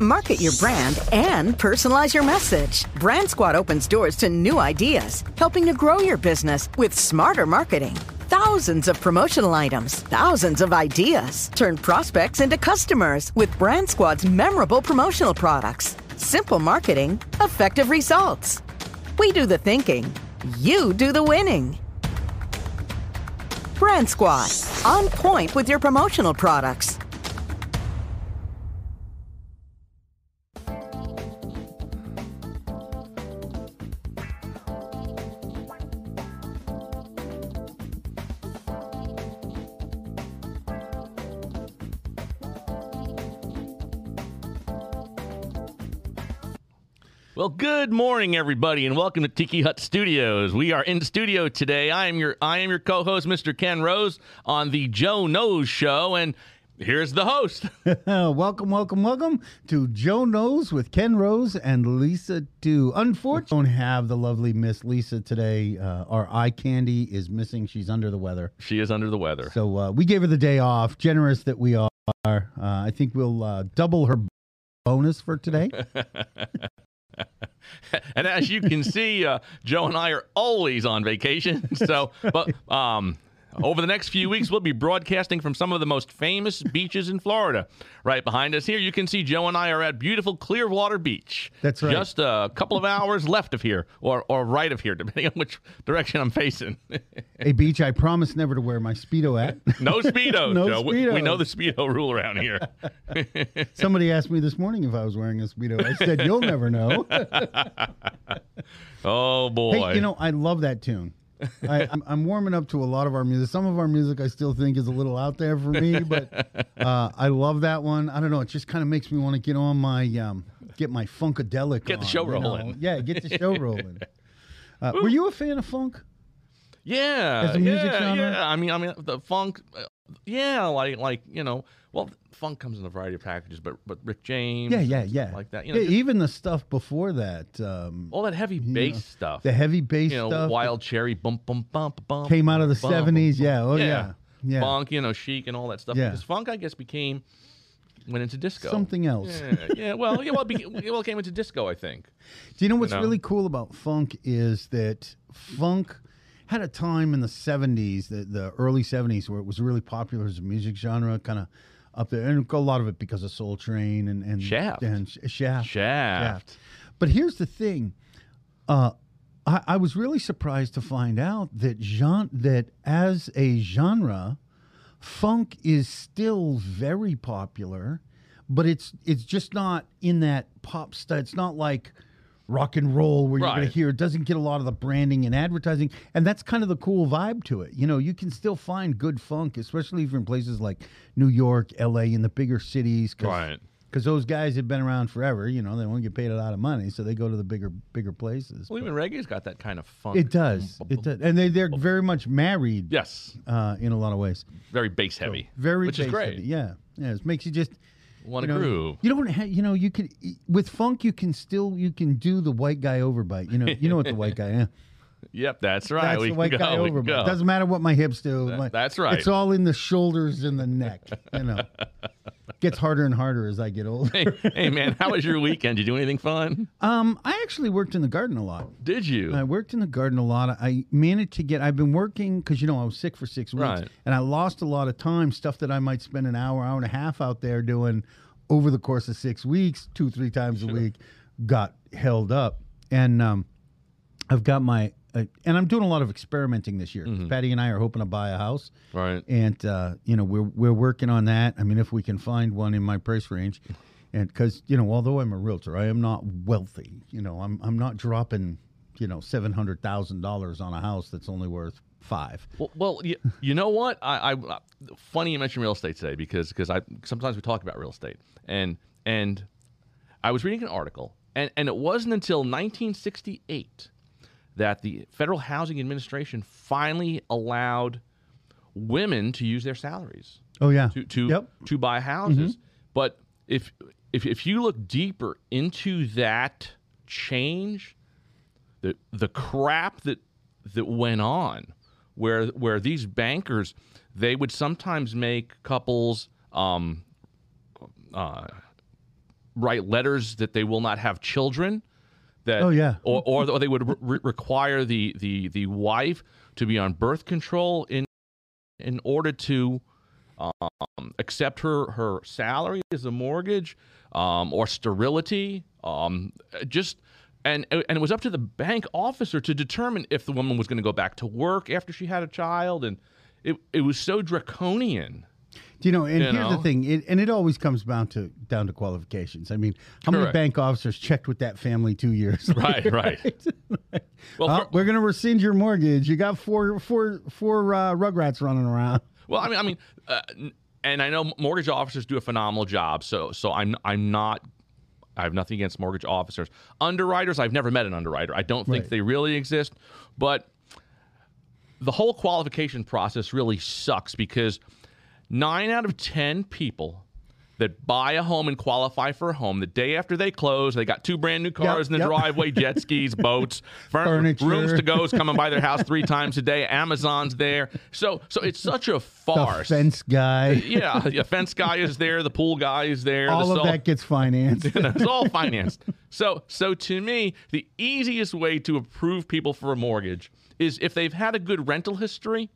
Market your brand and personalize your message. Brand Squad opens doors to new ideas, helping to grow your business with smarter marketing. Thousands of promotional items, thousands of ideas. Turn prospects into customers with Brand Squad's memorable promotional products. Simple marketing, effective results. We do the thinking, you do the winning. Brand Squad, on point with your promotional products. Well, good morning, everybody, and welcome to Tiki Hut Studios. We are in studio today. I am your I am your co-host, Mr. Ken Rose, on the Joe Knows Show, and here's the host. welcome, welcome, welcome to Joe Knows with Ken Rose and Lisa too. Unfortunately, don't have the lovely Miss Lisa today. Uh, our eye candy is missing. She's under the weather. She is under the weather. So uh, we gave her the day off. Generous that we are. Uh, I think we'll uh, double her bonus for today. and as you can see, uh, Joe and I are always on vacation. So, but um, over the next few weeks, we'll be broadcasting from some of the most famous beaches in Florida. Right behind us here, you can see Joe and I are at beautiful Clearwater Beach. That's right. Just a couple of hours left of here, or, or right of here, depending on which direction I'm facing. a beach I promise never to wear my Speedo at. no Speedo, no Joe. We, we know the Speedo rule around here. Somebody asked me this morning if I was wearing a Speedo. I said, You'll never know. oh, boy. Hey, you know, I love that tune. I, I'm, I'm warming up to a lot of our music. Some of our music I still think is a little out there for me, but uh, I love that one. I don't know. It just kind of makes me want to get on my um, get my funkadelic. Get the on, show you know? rolling. Yeah, get the show rolling. Uh, were you a fan of funk? Yeah, As a music yeah, genre? yeah. I mean, I mean, the funk, uh, yeah, like, like you know, well, funk comes in a variety of packages, but but Rick James, Yeah, yeah, yeah. like that. You know, Yeah, even the stuff before that, um, all that heavy bass know, stuff. the heavy bass you know, stuff Wild Cherry, bump, bump, bump, bump. came out of the '70s. Yeah, oh yeah, yeah. Funk, you know, chic and all that stuff. Yeah. Because funk, I guess, became went into disco. Something else. Yeah, yeah. Well, yeah, well, it, it came into disco, I think. Do you know what's know? really cool about funk is that funk had a time in the 70s, the, the early 70s, where it was really popular as a music genre, kind of up there. And a lot of it because of Soul Train and, and Shaft. And Sh- Shaft. Shaft. But here's the thing. Uh, I, I was really surprised to find out that gen- that as a genre, funk is still very popular, but it's it's just not in that pop style. It's not like rock and roll where you're going to hear it doesn't get a lot of the branding and advertising and that's kind of the cool vibe to it you know you can still find good funk especially if you're in places like new york la in the bigger cities cause, Right. 'cause those guys have been around forever you know they won't get paid a lot of money so they go to the bigger bigger places Well, even reggae's got that kind of funk. it does it does and they, they're very much married Yes, uh, in a lot of ways very bass heavy. very which is bass great. heavy. yeah yeah it makes you just Want you to know, groove? You don't have, you know, you could with funk you can still you can do the white guy overbite. You know, you know what the white guy. Yeah. Yep, that's right. That's we the white guy go. we go. Doesn't matter what my hips do. That- my- that's right. It's all in the shoulders and the neck. You know, gets harder and harder as I get older. hey, hey, man, how was your weekend? Did you do anything fun? Um, I actually worked in the garden a lot. Did you? I worked in the garden a lot. I managed to get. I've been working because you know I was sick for six weeks, Right. and I lost a lot of time. Stuff that I might spend an hour, hour and a half out there doing over the course of six weeks, two, three times a week, got held up. And um, I've got my. Uh, and I'm doing a lot of experimenting this year. Mm-hmm. Patty and I are hoping to buy a house, right. and uh, you know we're we're working on that. I mean, if we can find one in my price range, and because you know, although I'm a realtor, I am not wealthy. You know, I'm I'm not dropping you know seven hundred thousand dollars on a house that's only worth five. Well, well you, you know what? I, I funny you mentioned real estate today because because I sometimes we talk about real estate and and I was reading an article and and it wasn't until 1968 that the Federal Housing Administration finally allowed women to use their salaries Oh yeah, to to Yep. to buy houses. But if if if you look deeper into that change, the the crap that that went on, where where these bankers they would sometimes make couples um, uh, write letters that they will not have children. That, Oh, yeah. or or, or they would re- require the, the the wife to be on birth control in in order to um, accept her her salary as a mortgage um, or sterility. Um, just and and it was up to the bank officer to determine if the woman was going to go back to work after she had a child, and it it was so draconian. Do you know? And You here's know? the thing, it, and it always comes down to down to qualifications. I mean, how many bank officers checked with that family two years? Right, later, right. Well, Oh, for- we're gonna rescind your mortgage. You got four, four, four uh, rugrats running around. Well, I mean, I mean, uh, and I know mortgage officers do a phenomenal job. So, so I'm I'm not. I have nothing against mortgage officers. Underwriters, I've never met an underwriter. I don't think Right. they really exist. But the whole qualification process really sucks because nine out of ten people that buy a home and qualify for a home the day after they close, they got two brand new cars in the yep. driveway, jet skis, boats, fur- Furniture. rooms to go is coming by their house three times a day. Amazon's there, so so it's such a The farce. fence guy. yeah, the fence guy is there, the pool guy is there. All the of that gets financed. it's all financed. So, so to me, the easiest way to approve people for a mortgage is if they've had a good rental history,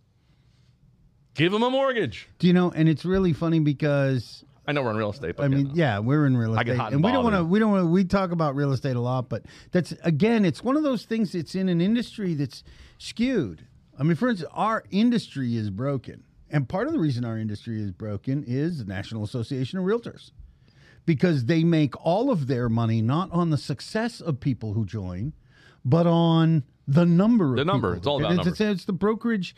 give them a mortgage. Do you know? And it's really funny because I know we're in real estate, but I mean, yeah, we're in real I estate, get hot and and we don't want to. We don't want to. We talk about real estate a lot, but that's again, it's one of those things that's in an industry that's skewed. I mean, for instance, our industry is broken, and part of the reason our industry is broken is the National Association of Realtors, because they make all of their money not on the success of people who join, but on the number of The number. people. It's all about it's, numbers. it's, it's the brokerage,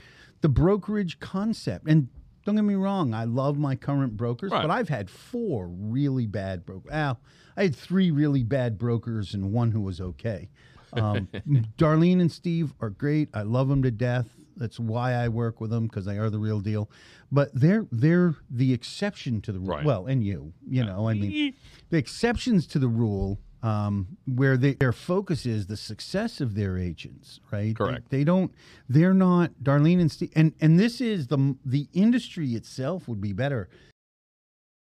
the brokerage concept, and. Don't get me wrong. I love my current brokers, Right. but I've had four really bad brokers. Well, I had three really bad brokers and one who was okay. Um, Darlene and Steve are great. I love them to death. That's why I work with them because they are the real deal. But they're they're the exception to the rule. Right. Well, and you, you know, I mean, the exceptions to the rule um, where they, their focus is the success of their agents, right? Correct. They, don't. They're not Darlene and Steve, and and this is the the industry itself would be better,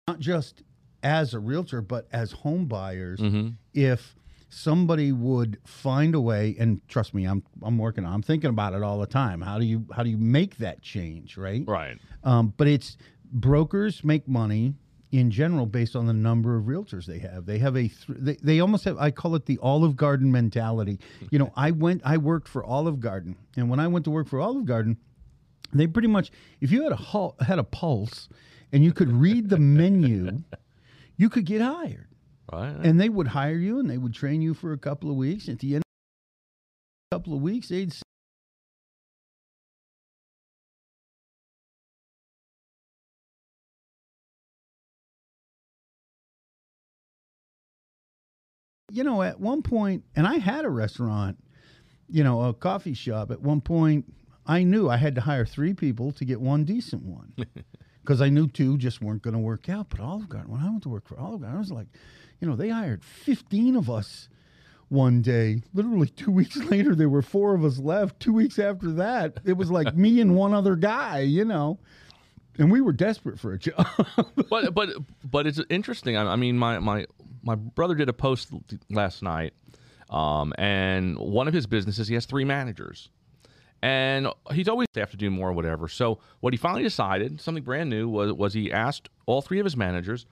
not just as a realtor, but as home buyers. Mm-hmm. If somebody would find a way, and trust me, I'm I'm working on. I'm thinking about it all the time. How do you how do you make that change, right? right. Um, but it's brokers make money in general based on the number of realtors they have. They have a th- they, they almost have I call it the Olive Garden mentality. You know, I went I worked for Olive Garden, and when I went to work for Olive Garden, they pretty much if you had a hul- had a pulse and you could read the menu, you could get hired. Right. And they would hire you and they would train you for a couple of weeks. At the end of a couple of weeks, they'd you know, at one point, and I had a restaurant, you know, a coffee shop. At one point, I knew I had to hire three people to get one decent one because I knew two just weren't going to work out. But Olive Garden, when I went to work for Olive Garden, I was like, you know, they hired 15 of us one day. Literally two weeks later, there were four of us left. Two weeks after that, it was like me and one other guy, you know. And we were desperate for a job. but but but it's interesting. I, I mean, my my my brother did a post last night, um, and one of his businesses he has three managers, and he's always have to do more, or whatever. So what he finally decided, something brand new, was was he asked all three of his managers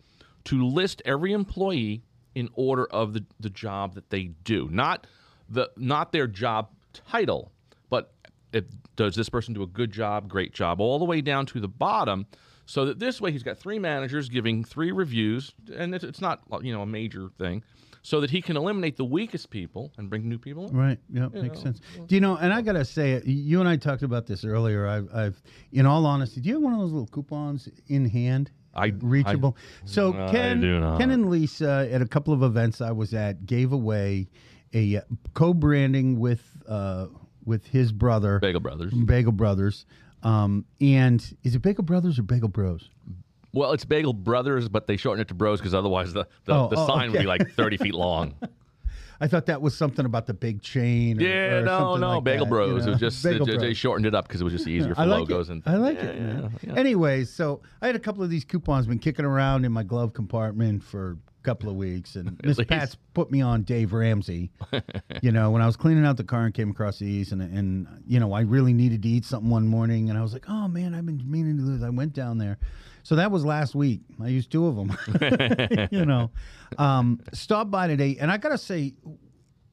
to list every employee in order of the the job that they do, not the not their job title, but if, does this person do a good job, great job, all the way down to the bottom, so that this way he's got three managers giving three reviews, and it's, it's not you know a major thing, so that he can eliminate the weakest people and bring new people in. Right. Yeah, makes know, sense. Do you know? And I gotta say. You and I talked about this earlier. I've, I've, in all honesty, do you have one of those little coupons in hand? I- reachable. so I Ken. Ken and Lisa at a couple of events I was at gave away a uh, co-branding with uh, with his brother, Bagel Brothers. Bagel Brothers. Um, and is it Bagel Brothers or Bagel Bros? Well, it's Bagel Brothers, but they shorten it to Bros because otherwise the the, Oh, the oh, sign would be like thirty feet long. I thought that was something about the big chain. Or, Yeah, or no, something no, like Bagel that, Bros. you It was just they, they shortened it up because it was just easier for like logos it. and I like Yeah, it. yeah, yeah. Anyways, so I had a couple of these coupons been kicking around in my glove compartment for couple of weeks, and Miss. Pat's put me on Dave Ramsey. you know, when I was cleaning out the car and came across these, and and you know, I really needed to eat something one morning, and I was like, oh man, I've been meaning to do this. I went down there, so that was last week. I used two of them. you know, um, stop by today, and I gotta say.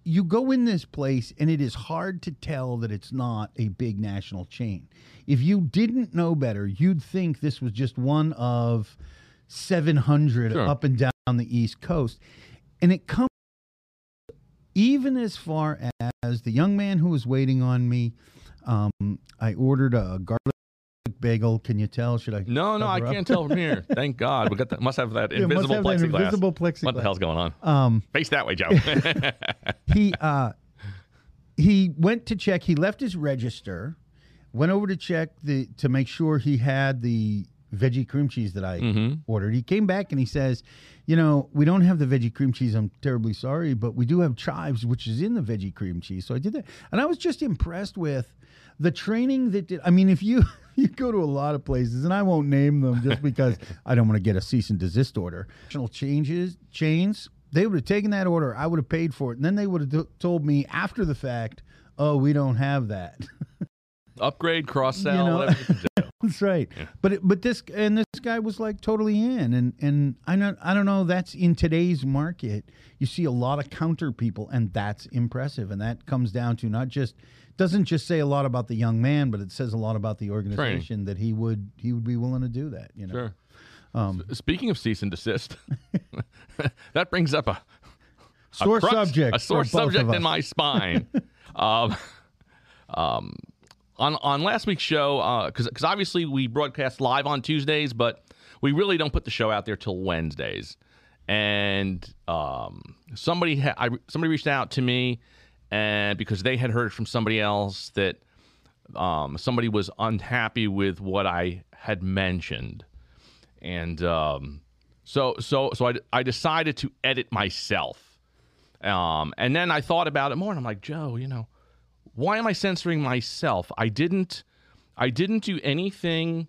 You go in this place, and it is hard to tell that it's not a big national chain. If you didn't know better, you'd think this was just one of 700 Sure. up and down the East Coast. And it comes even as far as the young man who was waiting on me. Um, I ordered a garlic bagel. Can you tell? Should I? No, no, I can't tell from here. Thank God. We got that. Must have that Yeah, invisible have that plexiglass. invisible What the hell's going on? Um, Face that way, Joe. he uh, he went to check. He left his register, went over to check the to make sure he had the veggie cream cheese that I Mm-hmm. ordered. He came back and he says, "You know, we don't have the veggie cream cheese. I'm terribly sorry, but we do have chives, which is in the veggie cream cheese." So I did that, and I was just impressed with the training that did. I mean, if you you go to a lot of places, and I won't name them just because I don't want to get a cease and desist order. National changes chains. They would have taken that order. I would have paid for it, and then they would have told me after the fact, "Oh, we don't have that." Upgrade, cross sell, You know- whatever. you can do. That's right. But but this and this guy was like totally in, and and I don't I don't know. That's in today's market. You see a lot of counter people, and that's impressive. And that comes down to not just doesn't just say a lot about the young man, but it says a lot about the organization that he would he would be willing to do that. You know. Sure. Um, Speaking of cease and desist, that brings up a, a Sore crux- subject. a sore for both of subject in my spine. um, um, on on last week's show, because because obviously we broadcast live on Tuesdays, but we really don't put the show out there till Wednesdays. And um, somebody ha- I, somebody reached out to me, and because they had heard from somebody else that um, somebody was unhappy with what I had mentioned, and um, so so so I, I decided to edit myself. Um, and then I thought about it more, and I'm like, Joe, you know, why am I censoring myself? I didn't, I didn't do anything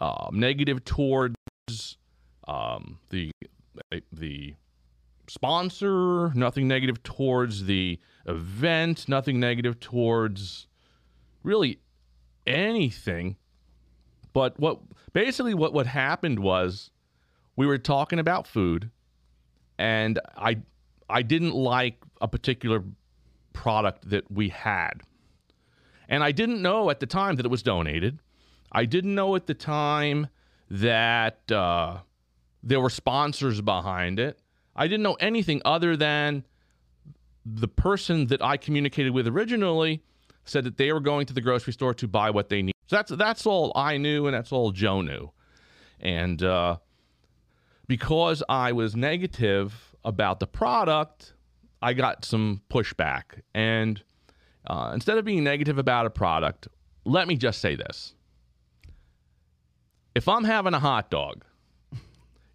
um, negative towards um, the the sponsor. Nothing negative towards the event. Nothing negative towards really anything. But what basically what what happened was we were talking about food, and I I didn't like a particular product that we had. And I didn't know at the time that it was donated. I didn't know at the time that uh, there were sponsors behind it. I didn't know anything other than the person that I communicated with originally said that they were going to the grocery store to buy what they need. So that's that's all I knew, and that's all Joe knew. And uh, because I was negative about the product, I got some pushback. And uh, instead of being negative about a product, let me just say this. If I'm having a hot dog,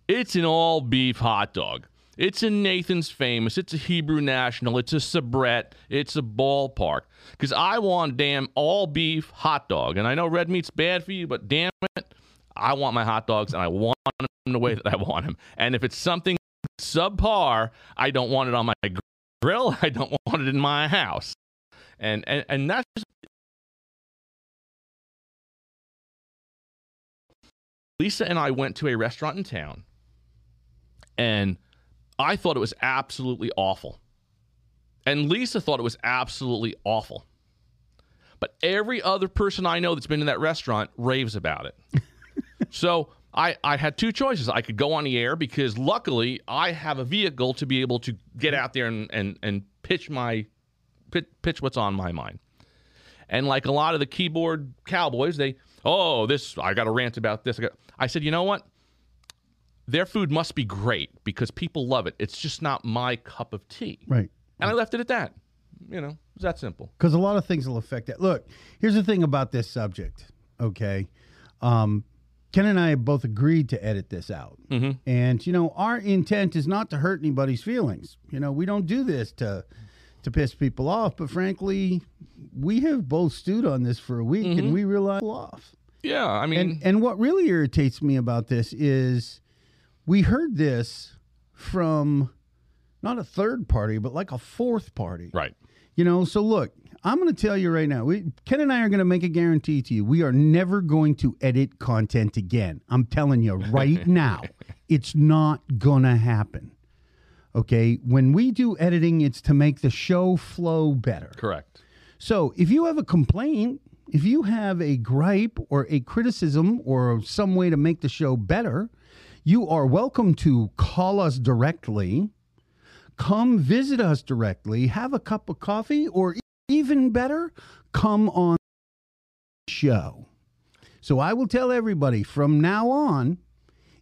it's an all beef hot dog. It's a Nathan's Famous. It's a Hebrew National. It's a Sabrett. It's a ballpark. Because I want damn all beef hot dog. And I know red meat's bad for you, but damn it, I want my hot dogs and I want them the way that I want them. And if it's something subpar, I don't want it on my grill. I don't want it in my house. And and, and that's just Lisa and I went to a restaurant in town and I thought it was absolutely awful. And Lisa thought it was absolutely awful. But every other person I know that's been in that restaurant raves about it. so I, I had two choices. I could go on the air because luckily I have a vehicle to be able to get out there and, and, and pitch my pitch, pitch what's on my mind. And like a lot of the keyboard cowboys, they oh this I got a rant about this. I, got, I said you know what, their food must be great because people love it. It's just not my cup of tea. Right. And I left it at that. You know, it's that simple. because a lot of things will affect that. Look, here's the thing about this subject. Okay, um, Ken and I have both agreed to edit this out, Mm-hmm. and you know our intent is not to hurt anybody's feelings. You know, we don't do this to to piss people off, but frankly, we have both stewed on this for a week, and we realize off. Yeah, I mean, And and what really irritates me about this is we heard this from not a third party, but like a fourth party. Right. You know, so look, I'm going to tell you right now. We, Ken and I are going to make a guarantee to you. We are never going to edit content again. I'm telling you right now. It's not going to happen. Okay? When we do editing, it's to make the show flow better. Correct. So if you have a complaint, if you have a gripe or a criticism or some way to make the show better, you are welcome to call us directly. Come visit us directly, have a cup of coffee, or even better, come on the show. So I will tell everybody from now on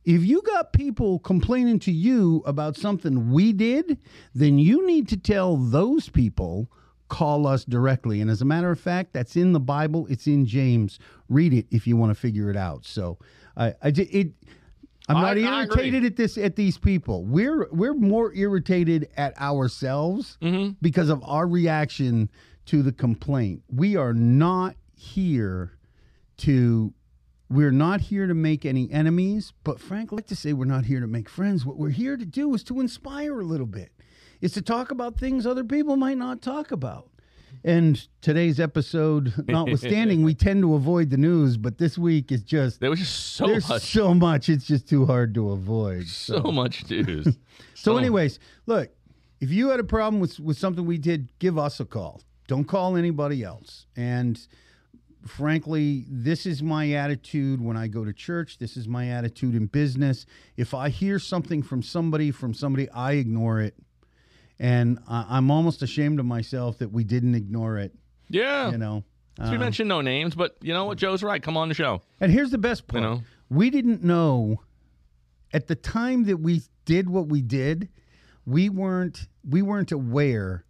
if you got people complaining to you about something we did, then you need to tell those people call us directly. And as a matter of fact, that's in the Bible. It's in James. Read it if you want to figure it out. So I, I it. I'm not I irritated at this at these people. We're we're more irritated at ourselves Mm-hmm. because of our reaction to the complaint. We are not here to we're not here to make any enemies, but frankly, I like to say we're not here to make friends. What we're here to do is to inspire a little bit. Is to talk about things other people might not talk about. And today's episode, notwithstanding, we tend to avoid the news, but this week is just There was just so there's much, so much it's just too hard to avoid. so much news. So, oh. anyways, look, if you had a problem with with something we did, give us a call. Don't call anybody else. And frankly, this is my attitude when I go to church. This is my attitude in business. If I hear something from somebody, from somebody, I ignore it. And I, I'm almost ashamed of myself that we didn't ignore it. yeah. You know. So we um, mentioned no names, but you know what? Joe's right. Come on the show. And here's the best part. know? We didn't know at the time that we did what we did, we weren't we weren't aware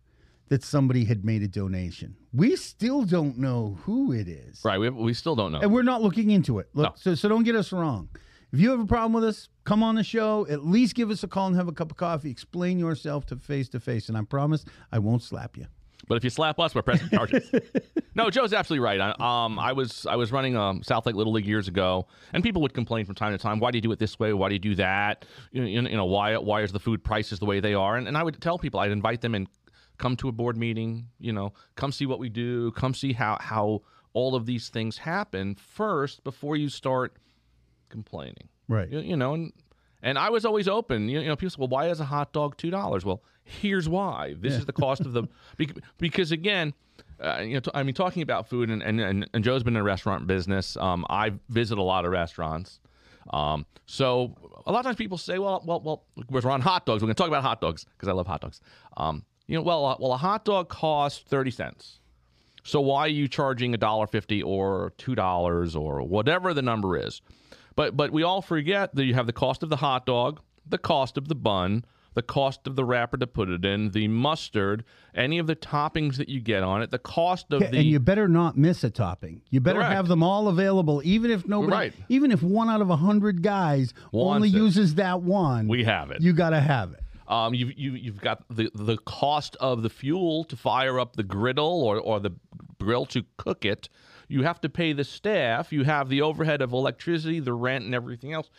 that somebody had made a donation. We still don't know who it is. Right. We, we still don't know. And we're not looking into it. Look, No. so so don't get us wrong. If you have a problem with us, come on the show. At least give us a call and have a cup of coffee. Explain yourself to face to face, and I promise I won't slap you. But if you slap us, we're pressing charges. no, Joe's absolutely right. I, um, I was I was running um, South Lake Little League years ago, and people would complain from time to time. Why do you do it this way? Why do you do that? You know, you know why why is the food prices the way they are? And, and I would tell people, I'd invite them and come to a board meeting. You know, come see what we do. Come see how how all of these things happen first before you start complaining. Right. You, you know, and and I was always open. You, you know, people say, "Well, why is a hot dog two dollars?" Well, here's why. This is the cost of the because again, uh, you know, t- I mean, talking about food, and, and and and Joe's been in the restaurant business. Um, I visit a lot of restaurants. Um, so a lot of times people say, "Well, well, well, we're on hot dogs. We're going to talk about hot dogs because I love hot dogs." Um, you know, well, uh, well, a hot dog costs thirty cents. So why are you charging a dollar fifty or two dollars or whatever the number is? But but we all forget that you have the cost of the hot dog, the cost of the bun, the cost of the wrapper to put it in, the mustard, any of the toppings that you get on it, the cost of the and you better not miss a topping. You better Correct. have them all available, even if nobody, Right. even if one out of a hundred guys Wants only it. uses that one. we have it. you got to have it. Um, you've, you, you've got the, the cost of the fuel to fire up the griddle or, or the grill to cook it. You have to pay the staff. You have the overhead of electricity, the rent, and everything else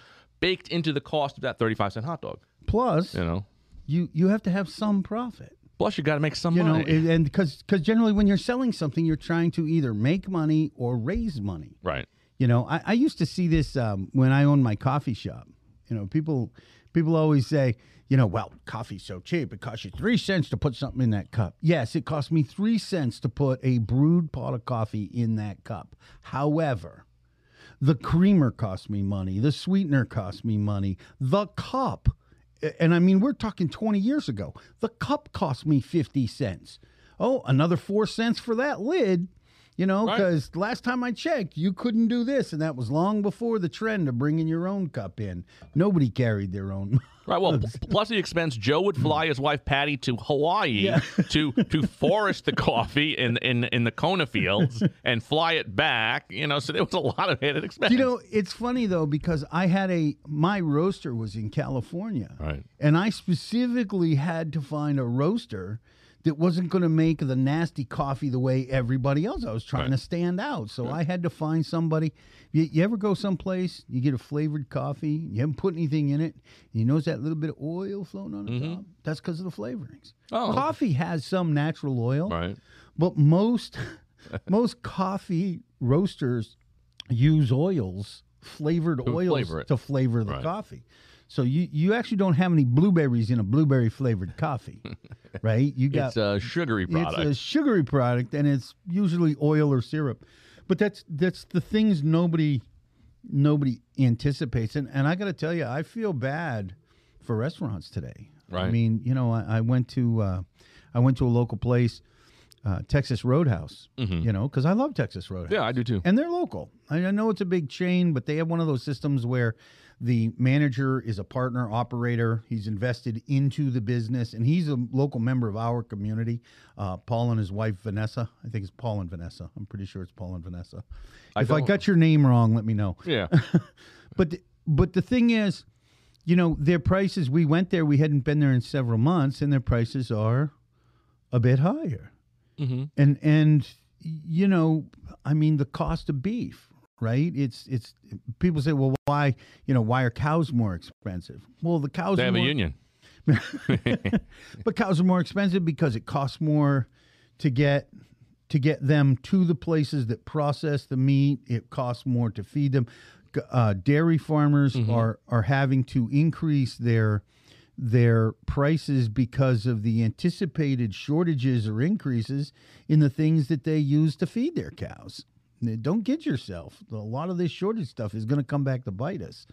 baked into the cost of that 35 cent hot dog. Plus, You know, you you have to have some profit. plus you got to make some You know, money. and- and because because generally when you're selling something, you're trying to either make money or raise money. right. You know, I, I used to see this um, when I owned my coffee shop. You know, people people always say, you know, well, coffee's so cheap; it costs you three cents to put something in that cup. Yes, it cost me three cents to put a brewed pot of coffee in that cup. However, the creamer cost me money. The sweetener cost me money. The cup, and I mean, we're talking 20 years ago, the cup cost me 50 cents. Oh, another four cents for that lid, you know, Right. because last time I checked, you couldn't do this. And that was long before the trend of bringing your own cup in. Nobody carried their own. Right. Well, pl- plus the expense, Joe would fly his wife Patty to Hawaii to to forest the coffee in in in the Kona fields and fly it back. You know, so there was a lot of added expense. you know, it's funny though, because I had a, my roaster was in California. Right. And I specifically had to find a roaster that wasn't going to make the nasty coffee the way everybody else. I was trying Right. to stand out, so I had to find somebody. You, you ever go someplace, you get a flavored coffee, you haven't put anything in it, and you notice that little bit of oil floating on the top? That's because of the flavorings. Mm-hmm. Oh. Coffee has some natural oil, Right. but most most coffee roasters use oils, flavored oils flavor to flavor the Right. coffee. So you you actually don't have any blueberries in a blueberry flavored coffee, right? You got It's a sugary product. it's a sugary product, and it's usually oil or syrup. But that's that's the things nobody nobody anticipates. And and I got to tell you, I feel bad for restaurants today. Right. I mean, you know, I, I went to uh, I went to a local place, uh, Texas Roadhouse. You know, because I love Texas Roadhouse. Mm-hmm. yeah, I do too. And they're local. I I know it's a big chain, but they have one of those systems where the manager is a partner operator. He's invested into the business, and he's a local member of our community. Uh, Paul and his wife Vanessa. I think it's Paul and Vanessa. I'm pretty sure it's Paul and Vanessa. I if I don't- got your name wrong, let me know. Yeah. But th- but the thing is, you know, their prices. We went there. We hadn't been there in several months, and their prices are a bit higher. mm-hmm. And and you know, I mean, the cost of beef, right? It's it's people say, well, why you know why are cows more expensive? Well, the cows They are have a more, union. but cows are more expensive because it costs more to get to get them to the places that process the meat. It costs more to feed them. Uh, dairy farmers are are having to increase their their prices because of the anticipated shortages or increases in the things that they use to feed their cows. Don't get yourself. A lot of this shortage stuff is going to come back to bite us.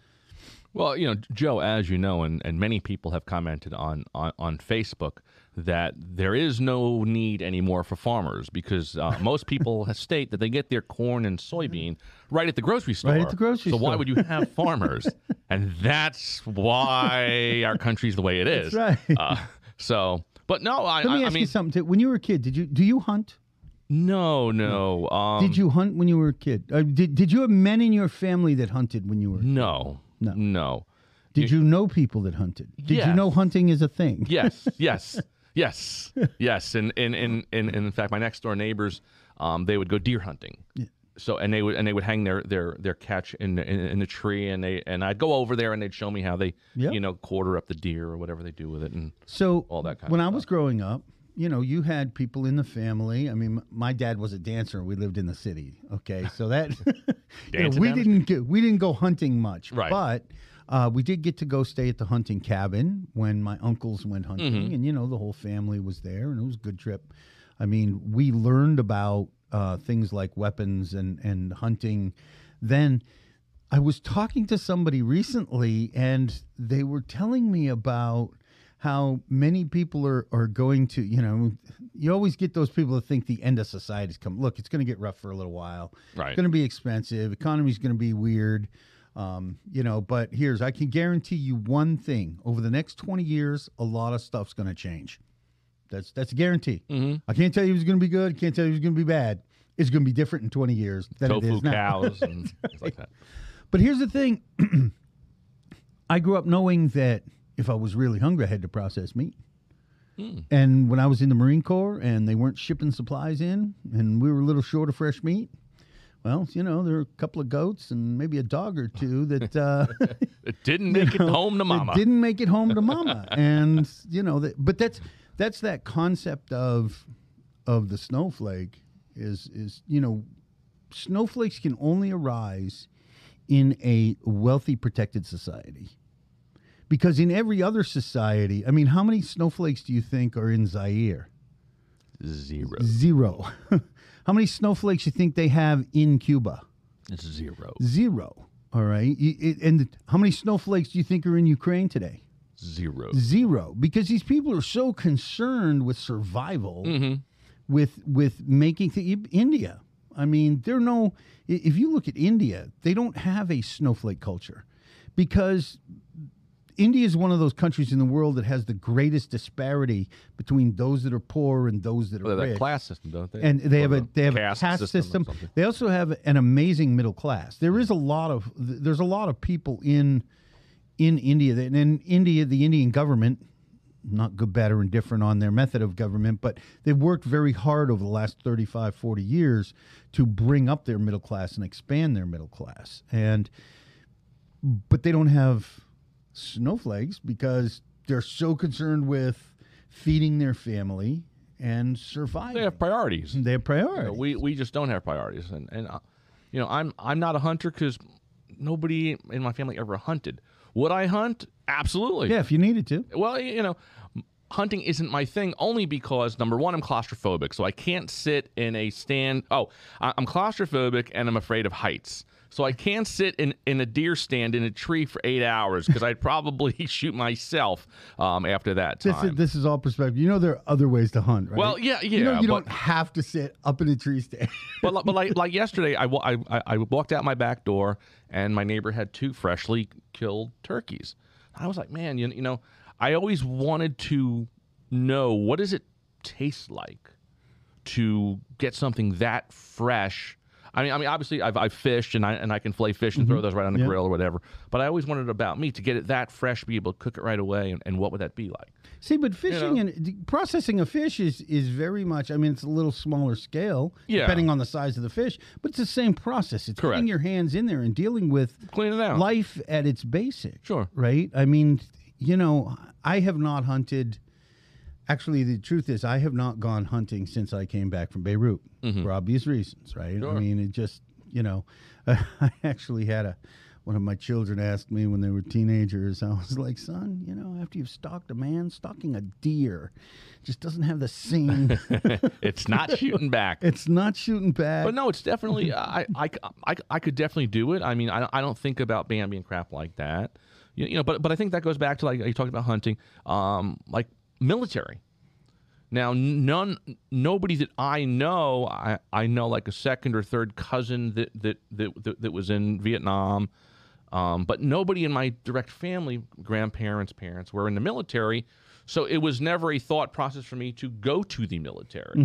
Well, you know, Joe, as you know, and, and many people have commented on, on, on Facebook that there is no need anymore for farmers because uh, most people state that they get their corn and soybean right at the grocery store. Right at the grocery so why would you have farmers? and that's why our country's the way it is. That's right. Uh, so, but no, I, Let me I, I ask mean, you something. Too. When you were a kid, did you do you hunt? No, no. Um, Did you hunt when you were a kid? Uh, did Did you have men in your family that hunted when you were? No, No. no. Did you know people that hunted? Did you know hunting is a thing? yes, yes, yes, yes. And and, and, and, and in fact, my next door neighbors, um, they would go deer hunting. So and they would and they would hang their their their catch in in, in the tree, and they and I'd go over there and they'd show me how they Yeah. you know quarter up the deer or whatever they do with it, and So All that kind when of I was growing up, you know, you had people in the family. I mean, my dad was a dancer. We lived in the city. Okay, so that you know, we didn't get, we didn't go hunting much, Right. But uh, we did get to go stay at the hunting cabin when my uncles went hunting, Mm-hmm. and you know, the whole family was there, and it was a good trip. I mean, we learned about uh, things like weapons and and hunting. Then I was talking to somebody recently, and they were telling me about how many people are, are going to, you know, you always get those people that think the end of society's come. Look, it's going to get rough for a little while. Right. It's going to be expensive. Economy's going to be weird. Um, you know, but here's, I can guarantee you one thing over the next 20 years, a lot of stuff's going to change. That's, that's a guarantee. Mm-hmm. I can't tell you it's going to be good. Can't tell you it's going to be bad. It's going to be different in 20 years than it tofu is now. cows and things like that. But here's the thing I grew up knowing that if I was really hungry, I had to process meat. And when I was in the Marine Corps and they weren't shipping supplies in and we were a little short of fresh meat, well, you know, there were a couple of goats and maybe a dog or two that uh, It didn't make it know, home to mama. didn't make it home to mama. and you know, that, but that's that's that concept of of the snowflake is is you know, snowflakes can only arise in a wealthy, protected society. Because in every other society, I mean, how many snowflakes do you think are in Zaire? Zero. Zero. how many snowflakes do you think they have in Cuba? Zero. Zero. All right. And how many snowflakes do you think are in Ukraine today? Zero. Zero. Because these people are so concerned with survival, Mm-hmm. with with making th- India. I mean, there are no. If you look at India, they don't have a snowflake culture, because India is one of those countries in the world that has the greatest disparity between those that are poor and those that are They have that rich class system, don't they? and they Or have a they have caste a caste or system. They also have an amazing middle class. There is a lot of there's a lot of people in in India that and in India the Indian government not good, bad, or indifferent on their method of government, but they've worked very hard over the last 35, 40 years to bring up their middle class and expand their middle class. And but they don't have snowflakes because they're so concerned with feeding their family and surviving. They have priorities. They have You priorities. know, we we just don't have priorities, and and uh, you know I'm I'm not a hunter because nobody in my family ever hunted. Would I hunt? Absolutely. yeah, if you needed to. Well, you know, hunting isn't my thing only because number one, I'm claustrophobic, so I can't sit in a stand. Oh, I'm claustrophobic and I'm afraid of heights. So I can't sit in, in a deer stand in a tree for eight hours because I'd probably shoot myself um, after that This time. is, this is all perspective. You know there are other ways to hunt, right? Well, yeah, You know you but- don't have to sit up in a tree stand. but but like like yesterday, I, I I I walked out my back door and my neighbor had two freshly killed turkeys. I was like, man, you, you know, I always wanted to know what does it taste like to get something that fresh. I mean, I mean, obviously, I've, I've fished and I and I can flay fish and throw mm-hmm. those right on the Yeah. grill or whatever. But I always wanted it about me to get it that fresh, be able to cook it right away, and, and what would that be like? See, but fishing know? and processing a fish is is very much. I mean, it's a little smaller scale, Yeah. depending on the size of the fish, but it's the same process. It's Correct. getting your hands in there and dealing with Clean it out. life at its basic. Sure. Right. I mean, you know, I have not hunted. Actually, the truth is, I have not gone hunting since I came back from Beirut for obvious reasons. Right. I Mm-hmm. Mean, it just you know, I actually had a. One of my children asked me when they were teenagers, I was like, son, you know, after you've stalked a man, stalking a deer just doesn't have the same. it's not shooting back. it's not shooting back. But no, it's definitely I, I, I, I could definitely do it. I mean, I, don't- I don't think about Bambi and crap like that. You, you know, but but I think that goes back to like you talked about hunting, um, like military. Now, none, nobody that I know, I, I know like a second or third cousin that that that, that, that was in Vietnam, um, but nobody in my direct family, grandparents, parents, were in the military. So it was never a thought process for me to go to the military.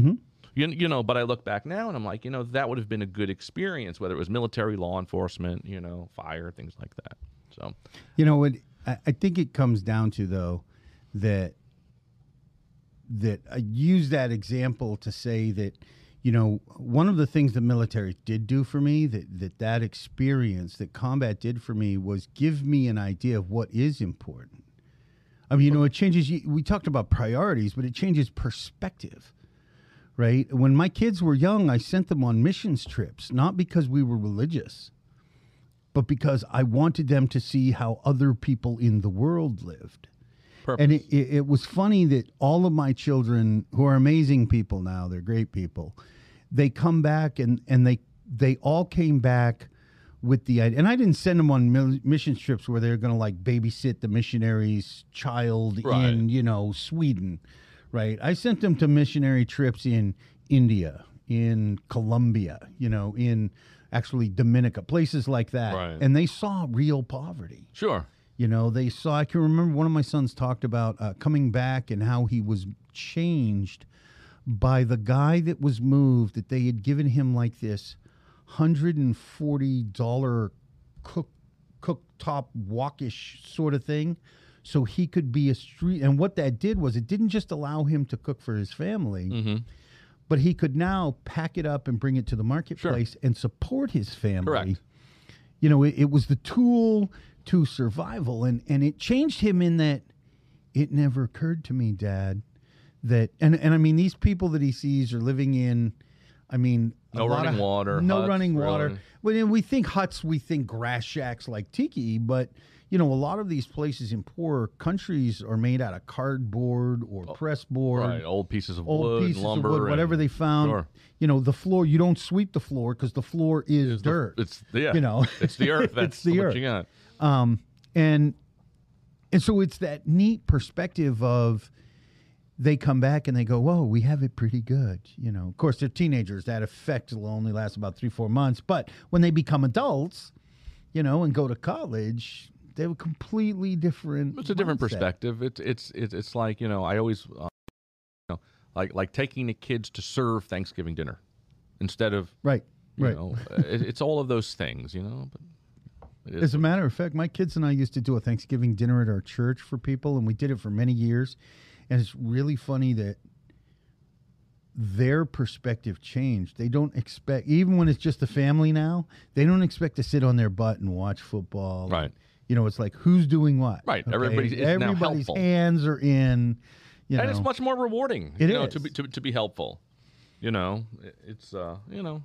You, you know, but I look back now and I'm like, you know, that would have been a good experience, whether it was military, law enforcement, you know, fire, things like that. So, You know what? I, I think it comes down to though that that I use that example to say that you know one of the things the military did do for me that that that experience that combat did for me was give me an idea of what is important. I mean, you know, it changes. We talked about priorities, but it changes perspective right? When my kids were young, I sent them on missions trips, not because we were religious, but because I wanted them to see how other people in the world lived. Purpose. And it, it, it was funny that all of my children, who are amazing people now, they're great people, they come back and, and they they all came back with the idea. And I didn't send them on mil- mission trips where they're going to like babysit the missionary's child Right. in you know Sweden, right? I sent them to missionary trips in India, in Colombia, you know, in actually Dominica, places like that, Right. and they saw real poverty. sure. You know, they saw. I can remember one of my sons talked about uh, coming back and how he was changed by the guy that was moved. That they had given him like this hundred and forty dollar cook cooktop walkish sort of thing, so he could be a street. And what that did was it didn't just allow him to cook for his family. Mm-hmm. But he could now pack it up and bring it to the marketplace and support his family Correct. you know, it, it was the tool to survival, and and it changed him in that it never occurred to me, Dad, that and and I mean these people that he sees are living in, I mean, No running of- water, no huts, running water. really. When we think huts, we think grass shacks like tiki, but you know, a lot of these places in poor countries are made out of cardboard or oh, press board Right. Old pieces of old wood, pieces lumber, of wood, whatever they found. Sure. You know, the floor. You don't sweep the floor because the floor is the- dirt. it's yeah. You know, it's the earth. That's it's the what earth. you got. Um, and and so it's that neat perspective of they come back and they go, "Whoa, we have it pretty good." You know, of course, they're teenagers. That effect will only last about three, four months. But when they become adults, you know, and go to college, they have a completely different. It's a different perspective. It's it's it's it's like you know I always uh, you know like like taking the kids to serve Thanksgiving dinner instead of Right. you Right. know it, it's all of those things you know. But As a matter of fact, my kids and I used to do a Thanksgiving dinner at our church for people, and we did it for many years. And it's really funny that their perspective changed. They don't expect, even when it's just a family now, they don't expect to sit on their butt and watch football. Right. You know, it's like who's doing what. Right. Everybody's- now everybody's helpful. hands are in. You and know, it's much more rewarding. It you know, to be to, to be helpful. You know, it's uh, you know,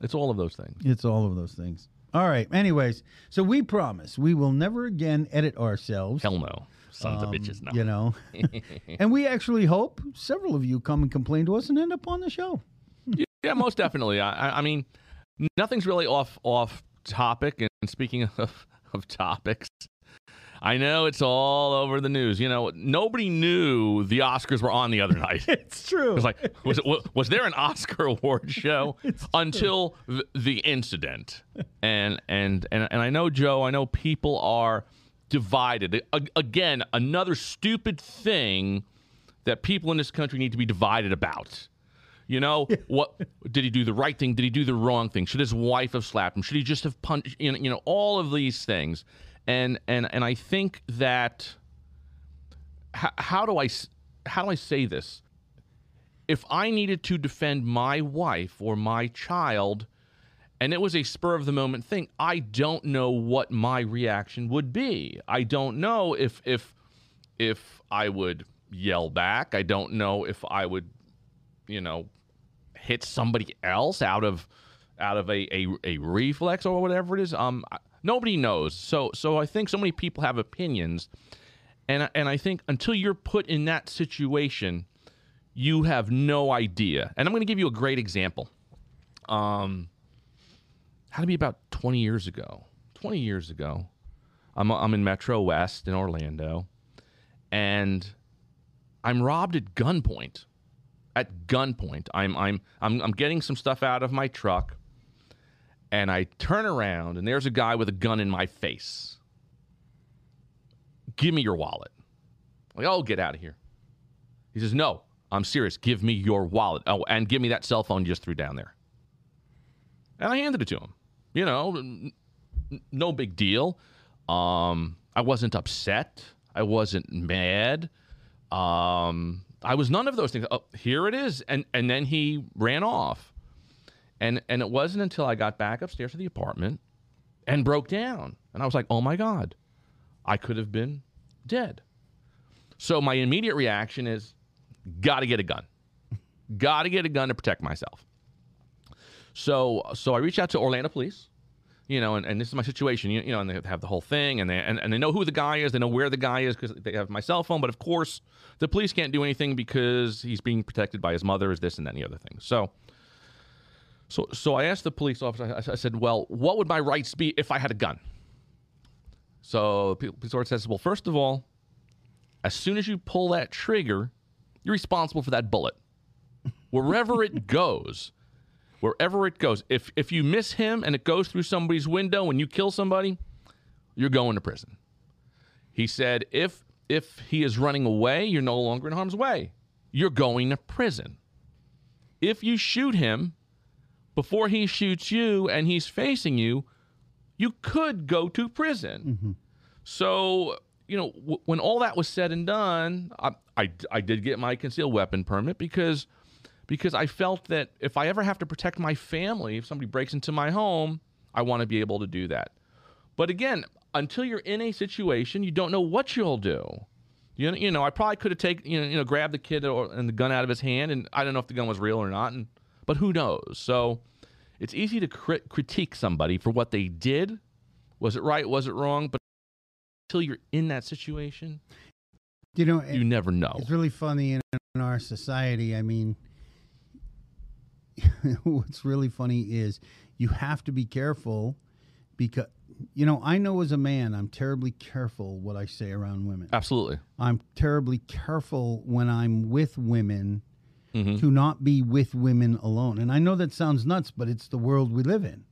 it's all of those things. It's all of those things. All right. Anyways, so we promise we will never again edit ourselves. Hell no, sons of um, bitches. No. You know, and we actually hope several of you come and complain to us and end up on the show. Yeah, most definitely. I, I- I mean, nothing's really off off topic. And speaking of of topics, I know it's all over the news. You know, nobody knew the Oscars were on the other night. It's true. It was like, was, it, was there an Oscar award show until the, the incident? And, and and and I know Joe. I know people are divided. Again, another stupid thing that people in this country need to be divided about. You know what? Did he do the right thing? Did he do the wrong thing? Should his wife have slapped him? Should he just have punched? You know, you know all of these things, and and and I think that. How, how do I how do I say this? If I needed to defend my wife or my child, and it was a spur of the moment thing, I don't know what my reaction would be. I don't know if if if I would yell back. I don't know if I would, you know, hit somebody else out of out of a, a, a reflex or whatever it is. Um, nobody knows. So so I think so many people have opinions, and and I think until you're put in that situation, you have no idea. And I'm going to give you a great example. Um, had to be about 20 years ago. 20 years ago, I'm I'm in Metro West in Orlando, and I'm robbed at gunpoint. At gunpoint, I'm I'm I'm I'm getting some stuff out of my truck, and I turn around, and there's a guy with a gun in my face. Give me your wallet. Like, oh, get out of here. He says, no, I'm serious. Give me your wallet. Oh, and give me that cell phone you just threw down there. And I handed it to him. You know, n- no big deal. Um, I wasn't upset. I wasn't mad. Um, I was none of those things. Oh, here it is, and and then he ran off, and and it wasn't until I got back upstairs to the apartment and broke down, and I was like, oh my god, I could have been dead. So my immediate reaction is, got to get a gun, got to get a gun to protect myself. So so I reached out to Orlando Police you know, and, and this is my situation, you, you know, and they have the whole thing, and they and, and they know who the guy is, they know where the guy is because they have my cell phone. But of course, the police can't do anything because he's being protected by his mother, is this and the other thing. So, so, so I asked the police officer. I, I said, "Well, what would my rights be if I had a gun?" So the police officer says, "Well, first of all, as soon as you pull that trigger, you're responsible for that bullet, wherever it goes." wherever it goes. If if you miss him and it goes through somebody's window and you kill somebody, you're going to prison. He said if if he is running away, you're no longer in harm's way. You're going to prison. If you shoot him before he shoots you and he's facing you, you could go to prison. Mm-hmm. So, you know, w- when all that was said and done, I, I, I did get my concealed weapon permit because because I felt that if I ever have to protect my family, if somebody breaks into my home, I want to be able to do that. But again, until you're in a situation, you don't know what you'll do. You know, you know I probably could have taken, you know, you know, grabbed the kid or, and the gun out of his hand, and I don't know if the gun was real or not, and but who knows? So it's easy to crit- critique somebody for what they did. Was it right? Was it wrong? But until you're in that situation, You know, you never know. It's really funny in, in our society. I mean, what's really funny is you have to be careful because, you know, I know as a man, I'm terribly careful what I say around women. Absolutely. I'm terribly careful when I'm with women Mhm. to not be with women alone. And I know that sounds nuts, but it's the world we live in.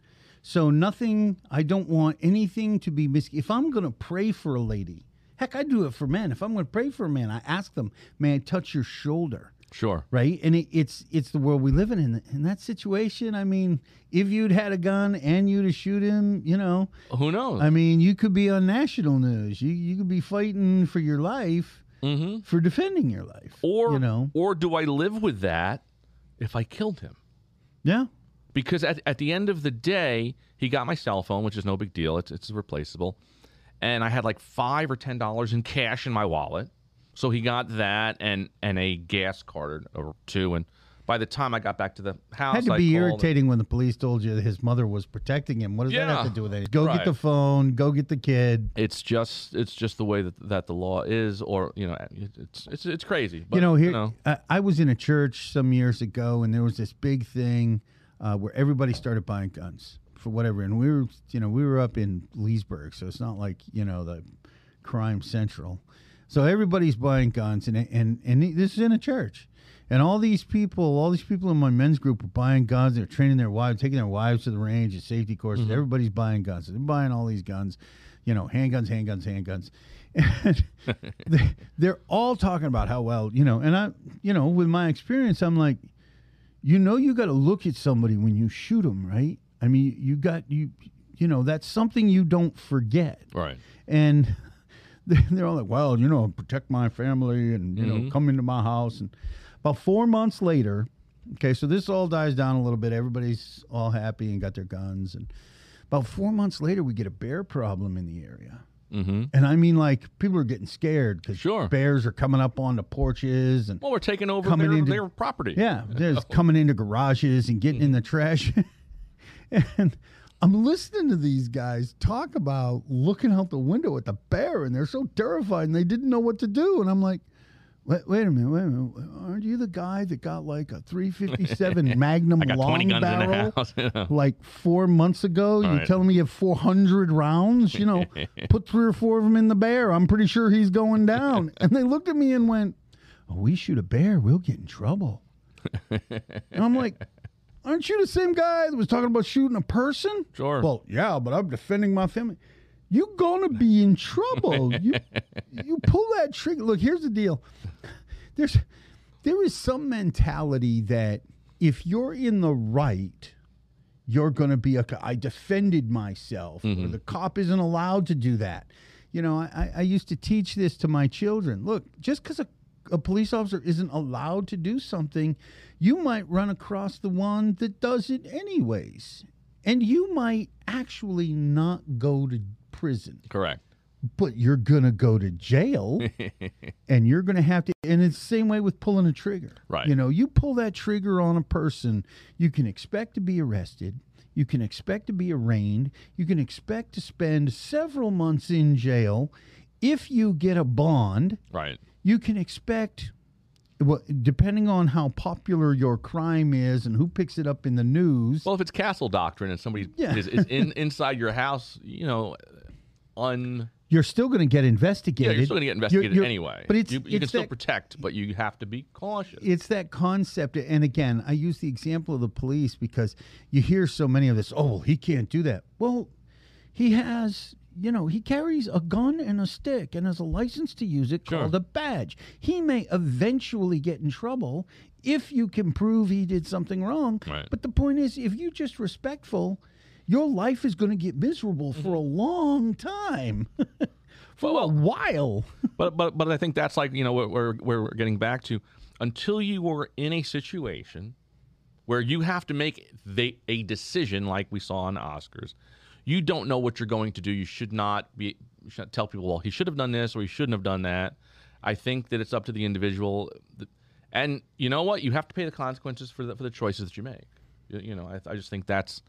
So nothing, I don't want anything to be mis. If I'm going to pray for a lady, heck, I do it for men. If I'm going to pray for a man, I ask them, may I touch your shoulder? Sure. right? And it, it's it's the world we live in. in. In that situation, I mean, if you'd had a gun and you'd have shoot him, you know, Who knows? I mean, you could be on national news. You you could be fighting for your life mm-hmm. for defending your life. Or you know, or do I live with that if I killed him? yeah, Because at, at the end of the day, he got my cell phone, which is no big deal. It's it's replaceable, and I had like five or ten dollars in cash in my wallet. So he got that and and a gas card or two. And by the time I got back to the house, had to I be called- irritating when the police told you that his mother was protecting him. What does that have to do with it? Go right. get the phone. Go get the kid. It's just it's just the way that that the law is, or you know, it's it's it's crazy. But, you know, here I, I was in a church some years ago, and there was this big thing uh, where everybody started buying guns for whatever, and we were, you know, we were up in Leesburg, so it's not like you know the crime central. So everybody's buying guns, and and and this is in a church, and all these people, all these people in my men's group were buying guns. They're training their wives, taking their wives to the range, at safety courses. Mm-hmm. Everybody's buying guns. They're buying all these guns, you know, handguns, handguns, handguns. And they, they're all talking about how well, you know, and I, you know, with my experience, I'm like, you know, you got to look at somebody when you shoot them, right? I mean, you got you, you know, that's something you don't forget. right. And they- they're all like, well, you know, protect my family and, you know, mm-hmm. come into my house. And about four months later, okay, so this all dies down a little bit. Everybody's all happy and got their guns. And about four months later, we get a bear problem in the area. Mm-hmm. And I mean, like, people are getting scared because Sure. bears are coming up on the porches and Well, we're taking over Coming their, into- their property. yeah, there's coming into garages and getting in the trash. and I'm listening to these guys talk about looking out the window at the bear, and they're so terrified and they didn't know what to do. And I'm like, wait, wait a minute, wait a minute. Aren't you the guy that got like a 357 Magnum I got long 20 guns in the barrel house. like four months ago? You're Right. telling me you have 400 rounds? You know, put three or four of them in the bear. I'm pretty sure he's going down. and they looked at me and went, oh, we shoot a bear, we'll get in trouble. and I'm like, aren't you the same guy that was talking about shooting a person? Sure. Well, yeah, but I'm defending my family. You're gonna be in trouble. you you pull that trigger. Look, here's the deal. There's there is some mentality that if you're in the right, you're gonna be a. I defended myself. Or mm-hmm. the cop isn't allowed to do that. You know, I, I used to teach this to my children. Look, just because a a police officer isn't allowed to do something, you might run across the one that does it anyways. And you might actually not go to prison, Correct. but you're going to go to jail and you're going to have to. And it's the same way with pulling a trigger. Right. You know, you pull that trigger on a person, you can expect to be arrested. You can expect to be arraigned. You can expect to spend several months in jail. If you get a bond, Right. you can expect well, depending on how popular your crime is and who picks it up in the news Well, if it's castle doctrine and somebody Yeah. is, is in inside your house, you know, un you're still going to get investigated. yeah, you're still gonna get You're- investigated you're- anyway. but it's you, you can it's still protect, but you have to be cautious. it's that concept and again i use the example of the police because you hear so many of this oh well he can't do that well he has you know he carries a gun and a stick and has a license to use it Sure. called a badge he may eventually get in trouble if you can prove he did something wrong Right. but the point is if you're just respectful your life is going to get miserable for mm-hmm. a long time for Well, a while but but but I think that's like you know where where, where we're getting back to until you are in a situation where you have to make the, a decision like we saw on the Oscars. You don't know what you're going to do. You should not be you should not tell people, well, he should have done this or he shouldn't have done that. I think that it's up to the individual, and you know what? You have to pay the consequences for the for the choices that you make. You, you know, I, I just think that's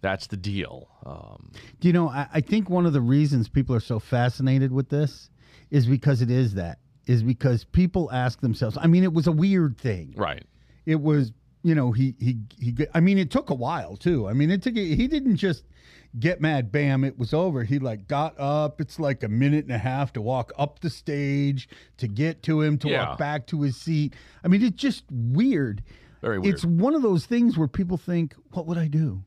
that's the deal. Um, you know, I, I think one of the reasons people are so fascinated with this is because it is that, is because people ask themselves, I mean, it was a weird thing. right. It was, you know, he, he, he, I mean, it took a while too. I mean, it took, he didn't just get mad, bam, it was over. He like got up. It's like a minute and a half to walk up the stage, to get to him, to Yeah. walk back to his seat. I mean, it's just weird. Very weird. It's one of those things where people think, what would I do?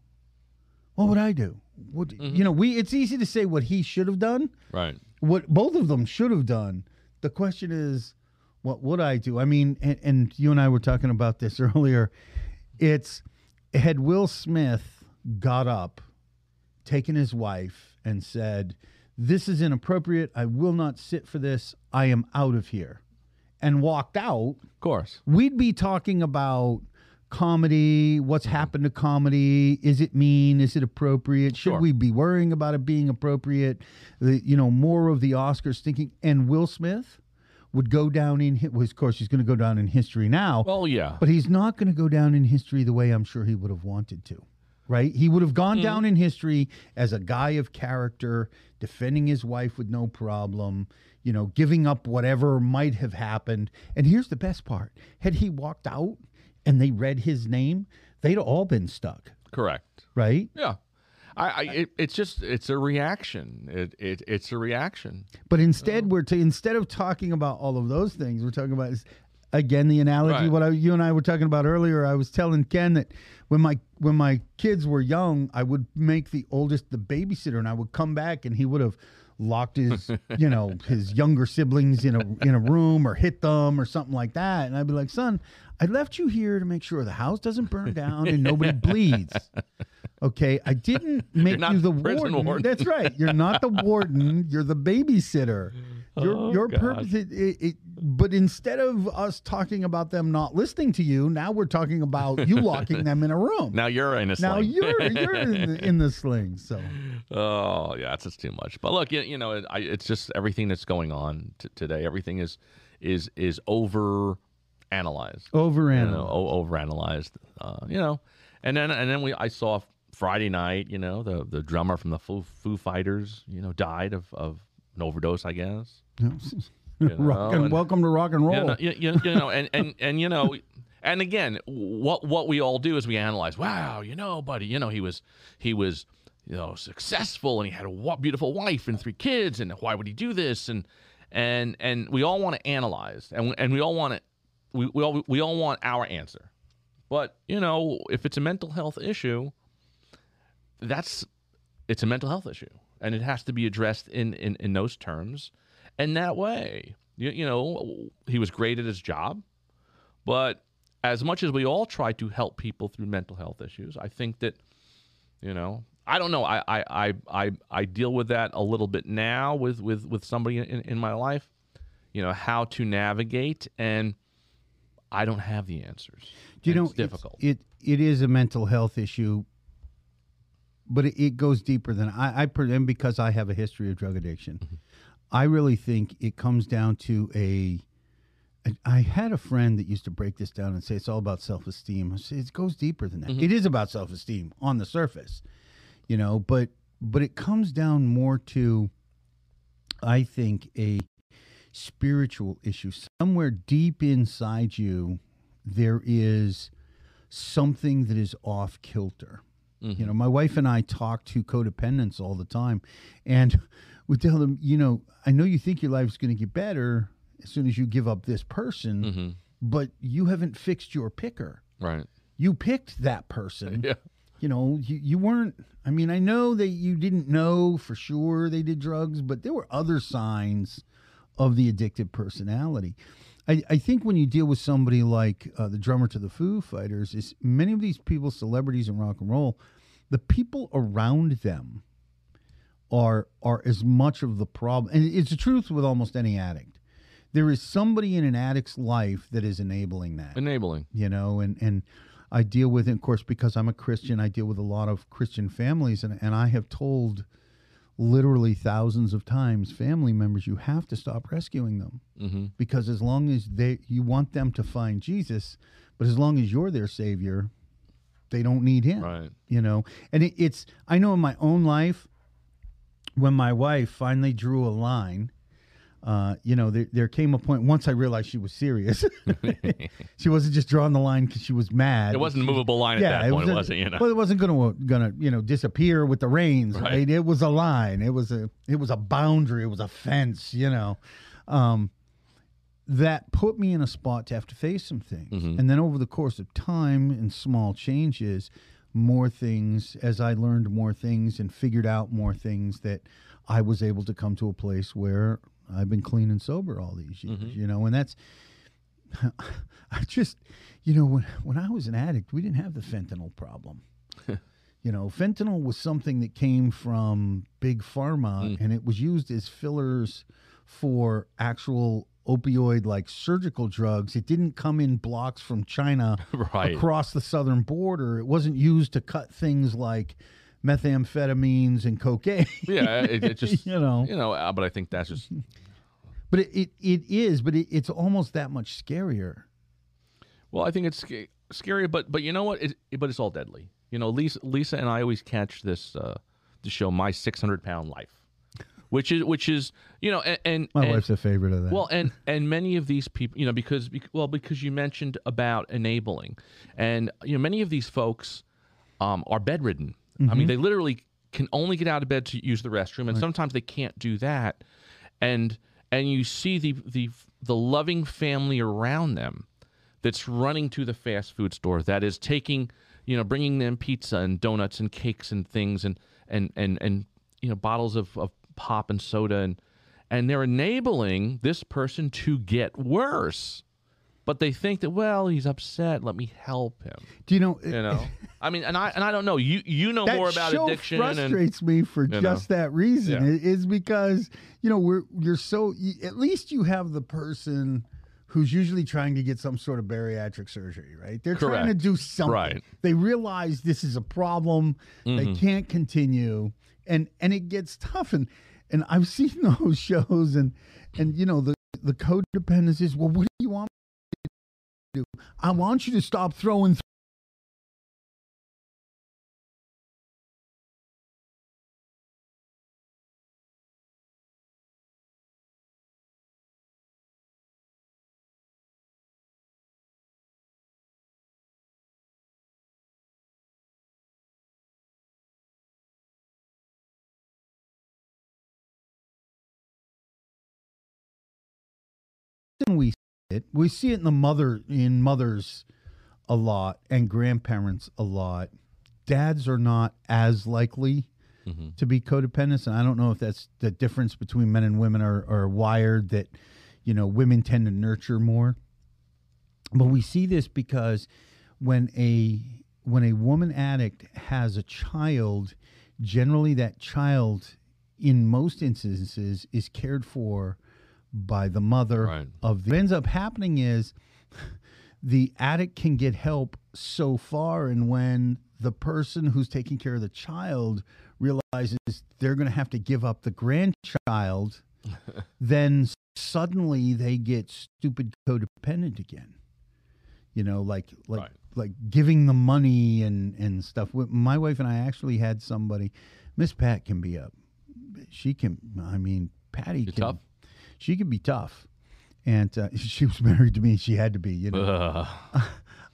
What would I do? What, Mm-hmm. You know, we it's easy to say what he should have done, Right. what both of them should have done. The question is, what would I do? I mean, and, and you and I were talking about this earlier. It's had Will Smith got up, taken his wife, and said, This is inappropriate. I will not sit for this. I am out of here. And walked out, Of course. we'd be talking about comedy, what's mm-hmm. happened to comedy, is it mean, is it appropriate, should Sure. we be worrying about it being appropriate, the, you know, more of the Oscars thinking, and Will Smith would go down in, well, of course, he's going to go down in history now, Well, yeah. but he's not going to go down in history the way I'm sure he would have wanted to. Right? He would have gone mm-hmm. down in history as a guy of character, defending his wife with no problem, you know, giving up whatever might have happened. And here's the best part had he walked out and they read his name, they'd all been stuck. Correct. Right? Yeah. I, I it, it's just it's a reaction. It, it it's a reaction. But instead, we're t- instead of talking about all of those things, we're talking about is, again the analogy Right. what I, you and I were talking about earlier. I was telling Ken that when my when my kids were young, I would make the oldest the babysitter, and I would come back, and he would have locked his you know his younger siblings in a in a room or hit them or something like that, and I'd be like, son, I left you here to make sure the house doesn't burn down and nobody bleeds. Okay, I didn't make you the warden. warden. That's right. You're not the warden. You're the babysitter. Your Oh, your God. purpose. It, it, it, but instead of us talking about them not listening to you, now we're talking about you locking them in a room. Now you're in a Now you're you're in the, in the sling. So Oh yeah, it's just too much. But look, you, you know, it, I, it's just everything that's going on t- today. Everything is is is over analyzed. over You know, over analyzed. Uh, you know, and then and then we I saw Friday night. You know, the the drummer from the Foo, Foo Fighters. You know, died of of an overdose. I guess. rock and, and- welcome to rock and roll. You know, you, you know and, and, and, you know, and again, what what we all do is we analyze. Wow, you know, buddy, you know, he was he was you know successful and he had a beautiful wife and three kids, and why would he do this? And and and we all want to analyze, and and we all want to we, we all we all want our answer. But you know, if it's a mental health issue, that's it's a mental health issue, and it has to be addressed in in, in those terms and that way. You, you know, he was great at his job, but as much as we all try to help people through mental health issues, I think that, you know, I don't know. I I, I, I, I deal with that a little bit now with, with, with somebody in, in my life, you know, how to navigate, and I don't have the answers. Do you know it's difficult. It it is a mental health issue, but it, it goes deeper than I. I and because I have a history of drug addiction, Mm-hmm. I really think it comes down to a. I had a friend that used to break this down and say it's all about self esteem. I say it goes deeper than that. Mm-hmm. It is about self esteem on the surface, you know, but but it comes down more to, I think, a spiritual issue somewhere deep inside you. There is something that is off kilter. You know, my wife and I talk to codependents all the time, and we tell them, you know, I know you think your life's going to get better as soon as you give up this person, Mhm. but you haven't fixed your picker. Right. You picked that person. Yeah. You know, you, you weren't. I mean, I know that you didn't know for sure they did drugs, but there were other signs of the addictive personality. I, I think when you deal with somebody like uh, the drummer to the Foo Fighters, is many of these people, celebrities in rock and roll, the people around them are are as much of the problem. And it's the truth with almost any addict. There is somebody in an addict's life that is enabling that Enabling. you know and and i deal with it of course because i'm a christian i deal with a lot of christian families and, and i have told literally thousands of times family members you have to stop rescuing them Mm-hmm. because as long as they you want them to find jesus but as long as you're their savior they don't need him Right. you know and it, it's i know in my own life when my wife finally drew a line uh, you know there, there came a point once i realized she was serious she wasn't just drawing the line because she was mad It wasn't a movable line at that it point, was it? You know. well it wasn't gonna gonna you know disappear with the rains right. Right. it was a line it was a it was a boundary it was a fence you know um that put me in a spot to have to face some things. Mhm. And then over the course of time and small changes, more things, as I learned more things and figured out more things, that I was able to come to a place where I've been clean and sober all these years, Mhm. you know, and that's, I just, you know, when when I was an addict, we didn't have the fentanyl problem. you know, fentanyl was something that came from big pharma, Mm. and it was used as fillers for actual opioid like surgical drugs. It didn't come in blocks from China Right. across the southern border. It wasn't used to cut things like methamphetamines and cocaine. Yeah, it, it just You know. you know. uh, But I think that's just But it, it, it is, but it, it's almost that much scarier. well. I think it's sca- scary, but but you know what? It, but it's all deadly. You know, Lisa Lisa and I always catch this uh, the show My Six Hundred Pound Life, which is which is you know and, and My and- wife's a favorite of that. Well, and and many of these people, you know, because well, because you mentioned about enabling, and you know, many of these folks um, are bedridden. I mean, they literally can only get out of bed to use the restroom, and sometimes they can't do that. And and you see the the the loving family around them that's running to the fast food store that is taking you know bringing them pizza and donuts and cakes and things and and and and you know bottles of, of pop and soda and and they're enabling this person to get worse but they think that well he's upset let me help him Do you know? you know i mean and i and i don't know you you know more about show addiction and frustrates me for know. just that reason. Yeah. It is because you know we're you're so at least you have the person who's usually trying to get some sort of bariatric surgery, right? They're trying to do something. Right. Mm-hmm. They realize this is a problem. They can't continue, and and it gets tough. And and I've seen those shows, and and you know the the codependence is well, what do you want me to do? I want you to stop throwing. It. We see it in the mother in mothers a lot and grandparents a lot. Dads are not as likely Mhm. to be codependents, and I don't know if that's the difference between men and women are, are wired that you know women tend to nurture more. But we see this because when a when a woman addict has a child, generally that child, in most instances, is cared for by the mother Right. of the. What ends up happening is the addict can get help so far, and when the person who's taking care of the child realizes they're going to have to give up the grandchild, then suddenly they get stupid codependent again. You know, like like Right. like giving the money and and stuff. My wife and I actually had somebody. Miss Pat can be a, she can. I mean, Patty You can. tough? She can be tough, and uh, she was married to me. She had to be. You know.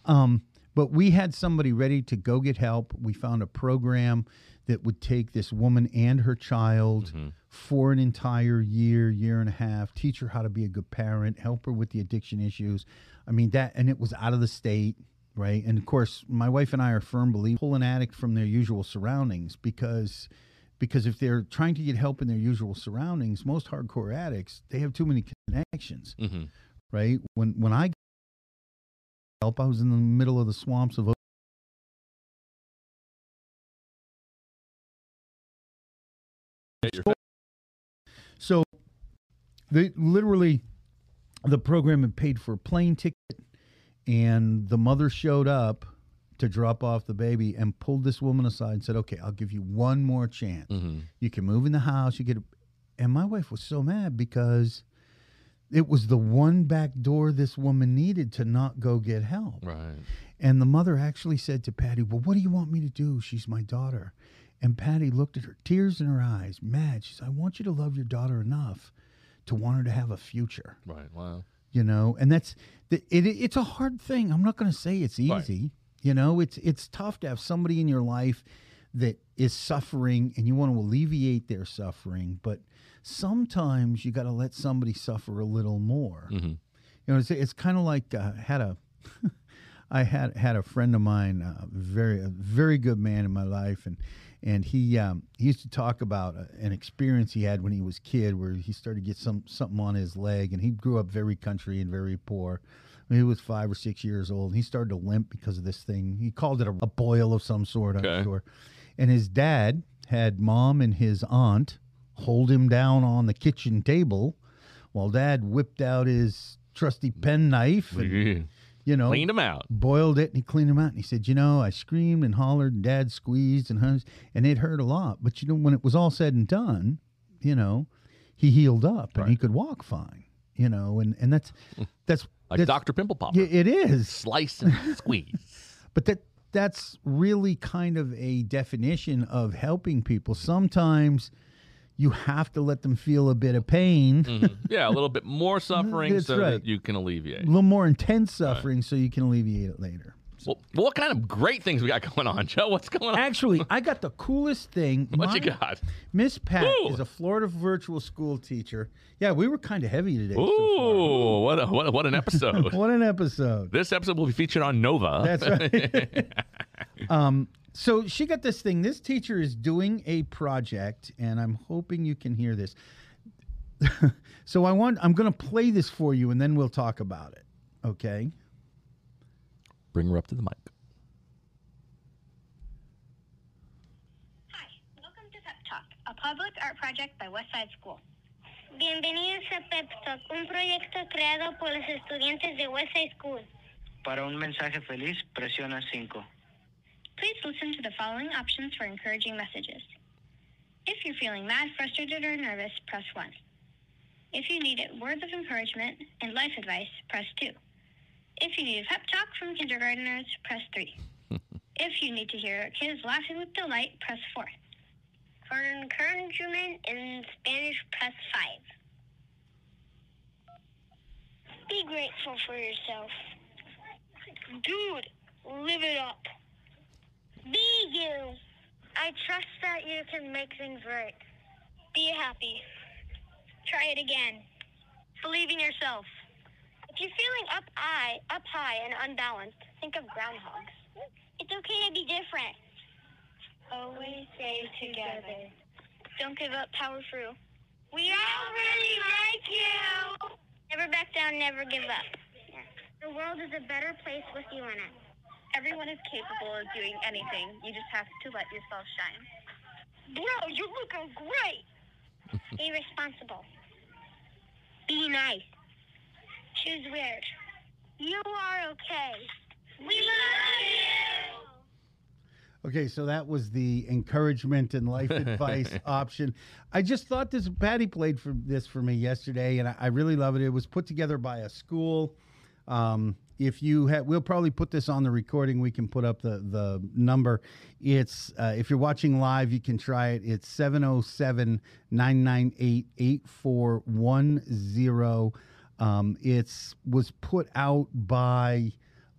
Um, but we had somebody ready to go get help. We found a program that would take this woman and her child Mm-hmm. for an entire year, year and a half, teach her how to be a good parent, help her with the addiction issues. I mean that, and it was out of the state, right? And of course, my wife and I are firm believers pull an addict from their usual surroundings because. Because if they're trying to get help in their usual surroundings, most hardcore addicts they have too many connections Mhm. right? When when I got help, I was in the middle of the swamps of. So, they literally, the program had paid for a plane ticket, and the mother showed up to drop off the baby and pulled this woman aside and said, "Okay, I'll give you one more chance. Mhm. You can move in the house. You get." A, and my wife was so mad because it was the one back door this woman needed to not go get help. Right. And the mother actually said to Patty, Well, what do you want me to do? She's my daughter. And Patty looked at her, tears in her eyes, mad. She said, I want you to love your daughter enough to want her to have a future, Right. Wow. you know? And that's, the, it, it's a hard thing. I'm not going to say it's Right. You know, it's, it's tough to have somebody in your life that is suffering and you want to alleviate their suffering. But sometimes you got to let somebody suffer a little more. hmm You know, it's, it's kind of like uh, had a, I had had a friend of mine, uh, very a very good man in my life, and and he um, he used to talk about uh, an experience he had when he was a kid, where he started to get some something on his leg, and he grew up very country and very poor, He was five or six years old. And He started to limp because of this thing. He called it a, a boil of some sort, I'm Okay. sure. And his dad had mom and his aunt hold him down on the kitchen table while dad whipped out his trusty penknife and, you know, Cleaned him out. boiled it and he cleaned him out and he said, you know, I screamed and hollered and dad squeezed and huns and it hurt a lot. But you know, when it was all said and done, you know, he healed up and he could walk fine. You know, and, and that's that's Like that's, Dr. Pimple Popper. It is. Slice and squeeze. But that that's really kind of a definition of helping people. Sometimes you have to let them feel a bit of pain, Mhm. Yeah, a little bit more suffering so right. that you can alleviate. a little more intense suffering, so you can alleviate it later. Well, what kind of great things we got going on, Joe? What's going on? Actually, I got the coolest thing. What you got? Miss Pat Ooh. is a Florida virtual school teacher. Yeah, we were kind of heavy today. so Ooh, what a, what a, what an episode! What an episode. this episode will be featured on Nova. That's right. um, so she got this thing. This teacher is doing a project, and I'm hoping you can hear this. so I want I'm going to play this for you, and then we'll talk about it. Okay. Bring her up to the mic. Hi, welcome to Pep Talk, a public art project by Westside School. Bienvenidos a Pep Talk, un proyecto creado por los estudiantes de Westside School. Para un mensaje feliz, presiona 5. Please listen to the following options for encouraging messages. If you're feeling mad, frustrated, or nervous, press 1. If you need words of encouragement and life advice, press 2. If you need a pep talk from kindergarteners, press 3. if you need to hear kids laughing with delight, press 4. For encouragement in Spanish, press 5. Be grateful for yourself. Dude, live it up. Be you. I trust that you can make things right. Be happy. Try it again. Believe in yourself. If you're feeling up high, up high and unbalanced, think of groundhogs. It's okay to be different. Always stay together. Don't give up, power through. We all really like you. Never back down, never give up. The world is a better place with you in it. Everyone is capable of doing anything. You just have to let yourself shine. Bro, you're looking great. Be responsible. Be nice. Choose weird. You are okay. We love you. Okay, so that was the encouragement and life advice option. I just thought this. Patty played for this for me yesterday, and I, I really love it. It was put together by a school. Um, if you have, we'll probably put this on the recording. We can put up the the number. It's uh, if you're watching live, you can try it. It's 707 998 8410. Um, It's was put out by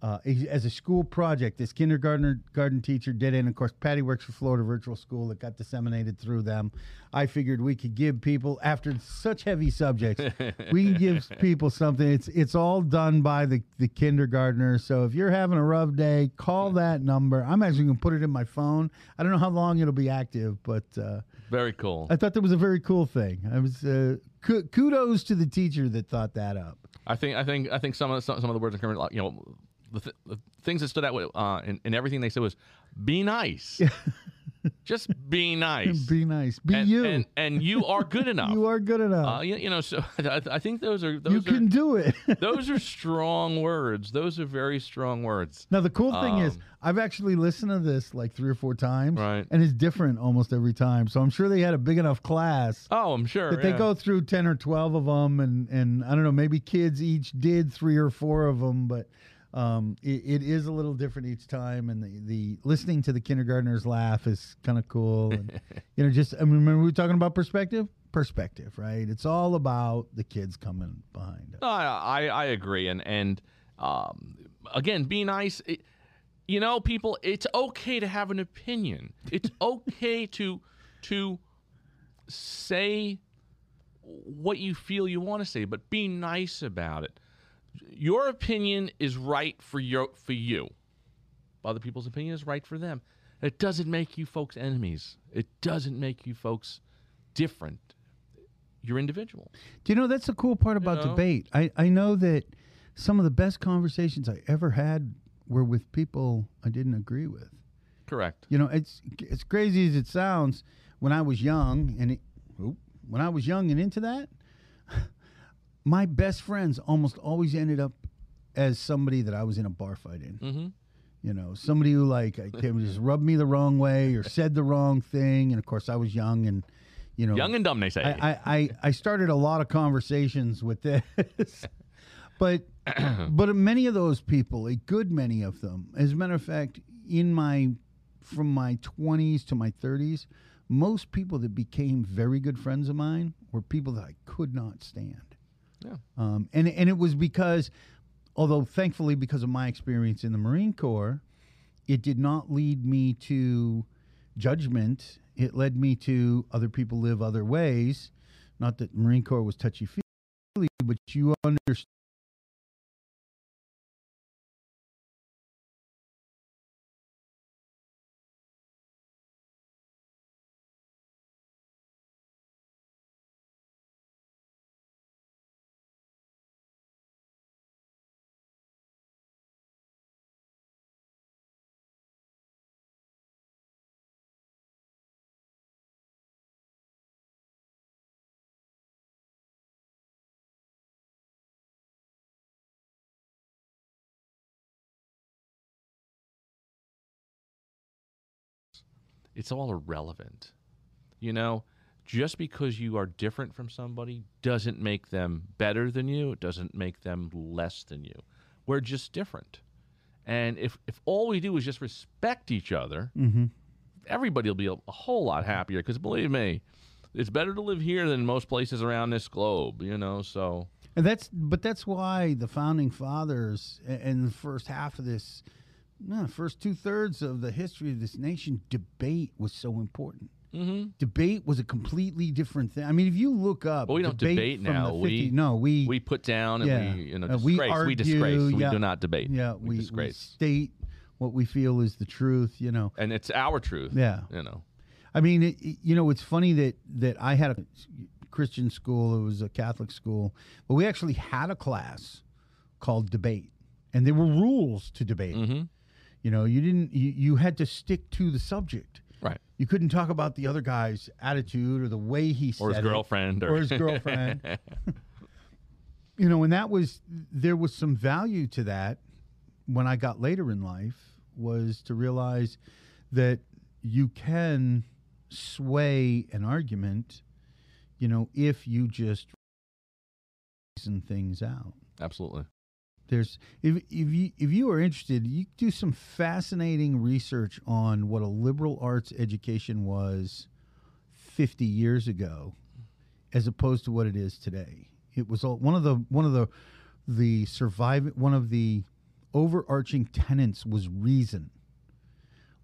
uh, as a school project. This kindergartner garden teacher did it. And of course, Patty works for Florida Virtual School. It got disseminated through them. I figured we could give people after such heavy subjects, we can give people something. It's it's all done by the the kindergartners. So if you're having a rough day, call that number. I'm actually going to put it in my phone. I don't know how long it'll be active, but. Uh, Very cool. I thought that was a very cool thing. I was uh, kudos to the teacher that thought that up. I think I think I think some of the, some, of the words in like, you know, the, th- the things that stood out with, uh, in, in everything they said was be nice. Just be nice. Be nice. Be and, you. And, and you are good enough. you are good enough. Uh, you, you know, so I, I think those are those you are, can do it. those are strong words. Those are very strong words. now the cool thing is, Um, I've actually listened to this like three or four times, Right. and it's different almost every time. So I'm sure they had a big enough class Oh, I'm sure. that they go through ten or twelve of them, and and I don't know, maybe kids each did three or four of them, but. Um, it, it is a little different each time, and the, the listening to the kindergartners laugh is kind of cool. And, you know, just I mean, remember we were talking about perspective, perspective, right? It's all about the kids coming behind us. No, I, I agree, and and um, again, be nice. It, you know, people, it's okay to have an opinion. It's okay to to say what you feel you want to say, but be nice about it. Your opinion is right for your for you. Other people's opinion is right for them. It doesn't make you folks enemies. It doesn't make you folks different. You're individual. Do you know that's the cool part about know? debate? I, I know that some of the best conversations I ever had were with people I didn't agree with. Correct. You know, it's as crazy as it sounds. When I was young, and it, when I was young and into that, my best friends almost always ended up as somebody that I was in a bar fight in. Mm-hmm. You know, somebody who like just rubbed me the wrong way or said the wrong thing, and of course I was young and you know Young and dumb, they say. I, I, I, I started a lot of conversations with this. but but many of those people, a good many of them, as a matter of fact, in my from my twenties to my thirties, most people that became very good friends of mine were people that I could not stand. Yeah. Um, and and it was because, although thankfully because of my experience in the Marine Corps, it did not lead me to judgment. It led me to other people live other ways. Not that Marine Corps was touchy feely, but you understand. It's all irrelevant. You know, just because you are different from somebody doesn't make them better than you. It doesn't make them less than you. We're just different. And if, if all we do is just respect each other, Mm-hmm. everybody will be a, a whole lot happier. Because believe me, it's better to live here than most places around this globe, you know? So, And that's but that's why the founding fathers in the first half of this, no, first two thirds of the history of this nation, debate was so important. mhm. Debate was a completely different thing. I mean, if you look up, But we don't debate from now. The We- no, we we put down and yeah. we, you know, Uh, disgrace. we We, disgrace. argue, We do not debate. yeah we, we, we disgrace. state what we feel is the truth. You know, and it's our truth. Yeah. You know. I mean, it- you know, it's funny that that I had a Christian school. It was a Catholic school, but we actually had a class called debate, and there were rules to debate. Mm-hmm. You know, you didn't. You, you had to stick to the subject. Right. You couldn't talk about the other guy's attitude or the way he said Or his it, girlfriend. Or, or his girlfriend. you know, and that was there was some value to that when I got later in life was to realize that you can sway an argument, you know, if you just reason things out. Absolutely. There's if if you if you are interested, you do some fascinating research on what a liberal arts education was 50 years ago as opposed to what it is today. It was all, one of the one of the the survive one of the overarching tenets was reason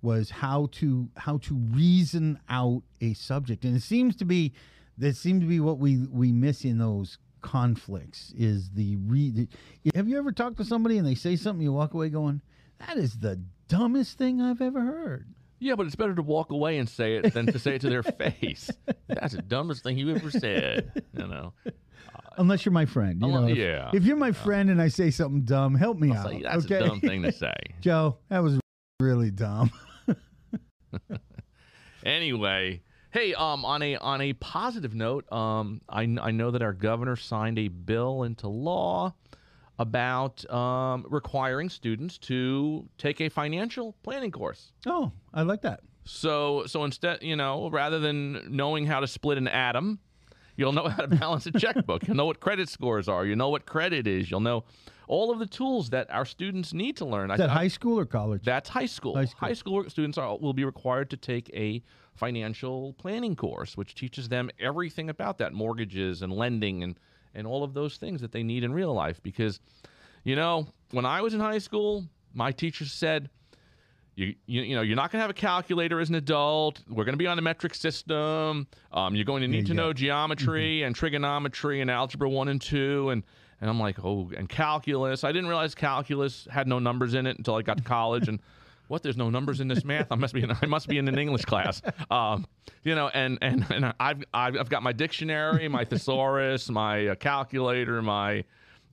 was how to how to reason out a subject and it seems to be that seems to be what we we miss in those conflicts is the re have you ever talked to somebody and they say something you walk away going that is the dumbest thing i've ever heard Yeah, but it's better to walk away and say it than to say it to their face. That's the dumbest thing you ever said. You know. unless you're my friend you know if, yeah. if you're my friend and i say something dumb help me I'll out say, that's okay a dumb thing to say. joe that was really dumb Anyway, hey, um, on a on a positive note, um, I, I know that our governor signed a bill into law about um, requiring students to take a financial planning course. oh i like that So so instead, you know, rather than knowing how to split an atom, you'll know how to balance a checkbook. You'll know what credit scores are. You know what credit is. You'll know all of the tools that our students need to learn. is that high school or college That's high school. High school. work students are, will be required to take a financial planning course, which teaches them everything about that mortgages and lending and, and all of those things that they need in real life. Because, you know, when I was in high school, my teacher said, you, you, you know, you're not going to have a calculator as an adult. We're going to be on a metric system. Um, you're going to need to know geometry and trigonometry and algebra one and two. And, and I'm like, oh, and calculus. I didn't realize calculus had no numbers in it until I got to college. And what? There's no numbers in this math. I must be in, I must be in an English class. Um, you know, and and and I've I've, I've got my dictionary, my thesaurus, my uh, calculator, my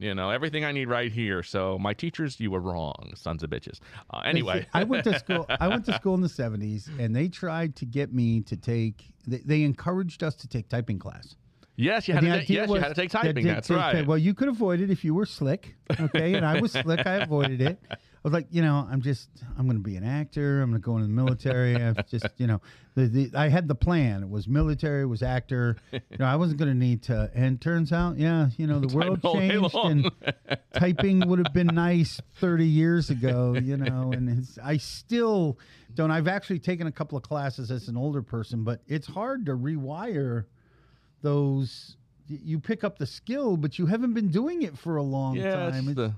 You know, everything I need right here. So my teachers, you were wrong, sons of bitches. Uh, anyway, I went to school. I went to school in the seventies, and they tried to get me to take. They, they encouraged us to take typing class. yes, you had to. Yes, you had to take that typing. they That's right. Well, you could avoid it if you were slick, okay? And I was slick. I avoided it. I was like, you know, I'm just, I'm going to be an actor. I'm going to go into the military. I've just, you know, the, the, I had the plan. It was military, it was actor. You know, I wasn't going to need to. And turns out, yeah, you know, the world changed, and typing would have been nice 30 years ago. You know, and it's, I still don't. I've actually taken a couple of classes as an older person, but it's hard to rewire those you pick up the skill but you haven't been doing it for a long yeah, time It's- the.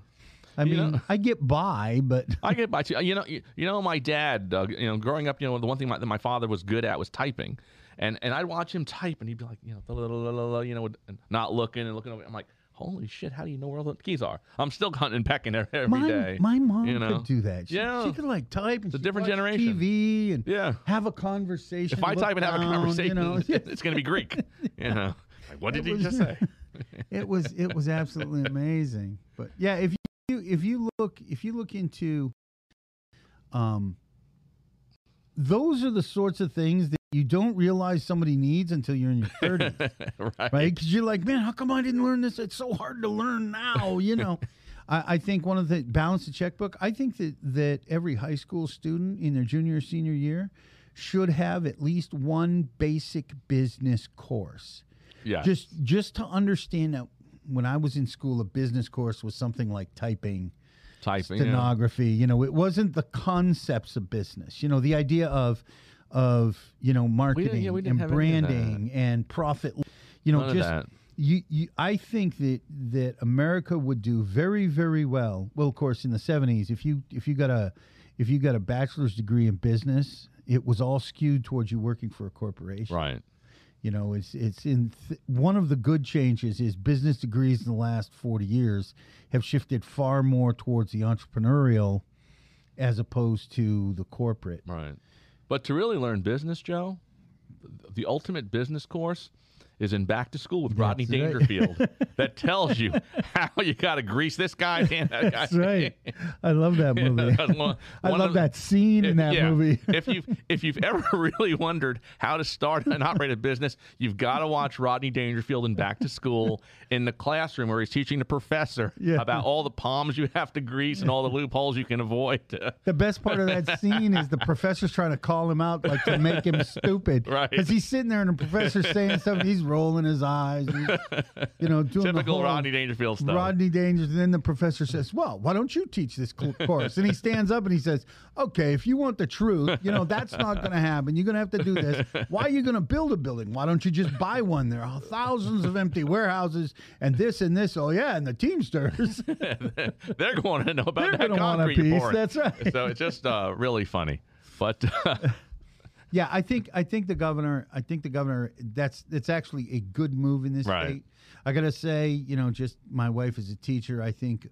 I you mean know- i get by but I get by too. You know, you, you know, my dad. Uh, you know, growing up, you know, the one thing my, that my father was good at was typing, and and I'd watch him type, and he'd be like, you know, la, la, la, la, la, you know, and not looking and looking over. I'm like, holy shit, how do you know where all the keys are? I'm still hunting and pecking every every my, day. my mom you know? could do that she, Yeah. she could like type and It's a different generation. tv and Yeah. have a conversation If I type and have a conversation, you know it's going to be Greek. You know, like, what did It he just say? it was it was absolutely amazing but yeah if you if you look if you look into um those are the sorts of things that you don't realize somebody needs until you're in your 30s right. right? Because you're like, man, how come I didn't learn this? It's so hard to learn now, you know. I, I think one of the balance the checkbook. I think that that every high school student in their junior or senior year should have at least one basic business course, Yeah. just just to understand that. When I was in school, a business course was something like typing, typing. yeah. stenography. You know, it wasn't the concepts of business. You know, the idea of of you know marketing yeah, and have any of that. branding and profit. You know, None just you, you. I think that that America would do very very well. Well, of course, in the seventies, if you if you got a if you got a bachelor's degree in business, it was all skewed towards you working for a corporation. Right. You know, it's it's in th- one of the good changes is business degrees in the last 40 years have shifted far more towards the entrepreneurial as opposed to the corporate. Right. But to really learn business, Joe, the ultimate business course is in Back to School with Rodney That's right. Dangerfield that tells you how you got to grease this guy and that guy. That's right. I love that movie. One- I love of- that scene in that yeah. movie. if you've if you've ever really wondered how to start and operate a business, you've got to watch Rodney Dangerfield in Back to School in the classroom where he's teaching the professor Yeah. about all the palms you have to grease and all the loopholes you can avoid. The best part of that scene is the professor's trying to call him out, like to make him stupid. Right. Because he's sitting there and the professor's saying and he's rolling his eyes, and, you know, doing Typical whole Rodney Dangerfield stuff. Rodney Dangerfield. And then the professor says, "Well, why don't you teach this course?" And he stands up and he says, "Okay, if you want the truth, you know that's not going to happen. You're going to have to do this. Why are you going to build a building? Why don't you just buy one? There are thousands of empty warehouses and this and this. Oh yeah, and the Teamsters. They're going to know about They're that want a concrete you're piece. pouring. That's right. So it's just uh, really funny. But Yeah, I think I think the governor. I think the governor. That's that's actually a good move in this Right. state. I gotta say, you know, just my wife is a teacher. I think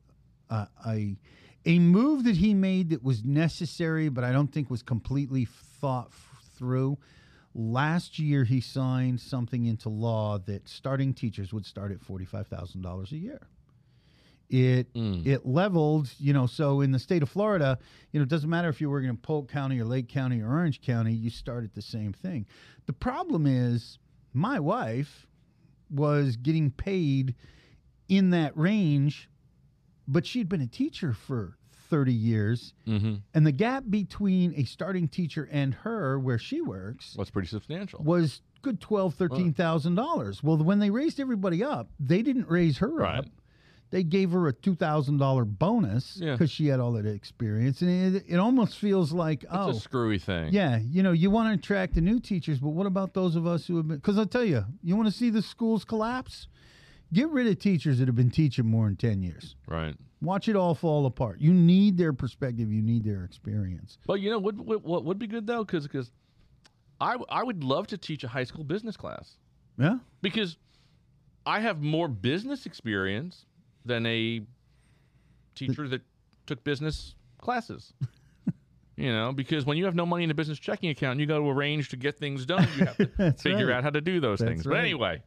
uh, a a move that he made that was necessary, but I don't think was completely thought f- through. Last year, he signed something into law that starting teachers would start at forty five thousand dollars a year it it leveled you know so in the state of florida you know it doesn't matter if you're working in polk county or lake county or orange county you start at the same thing the problem is my wife was getting paid in that range but she'd been a teacher for 30 years mhm, and the gap between a starting teacher and her where she works was pretty substantial. was good twelve, thirteen thousand dollars. Well, when they raised everybody up, they didn't raise her Right. up. They gave her a two thousand dollar bonus Yeah. because she had all that experience, and it, it almost feels like oh It's oh. a screwy thing. yeah, you know, you want to attract the new teachers, but what about those of us who have been? Because I'll tell you, you want to see the schools collapse? Get rid of teachers that have been teaching more than 10 years. Right. Watch it all fall apart. You need their perspective, you need their experience. But you know what? What, what would be good though, because because I I would love to teach a high school business class Yeah? because I have more business experience than a teacher that took business classes. you know, because when you have no money in a business checking account, you got to arrange to get things done. You have to figure right. out how to do those That's things. But anyway,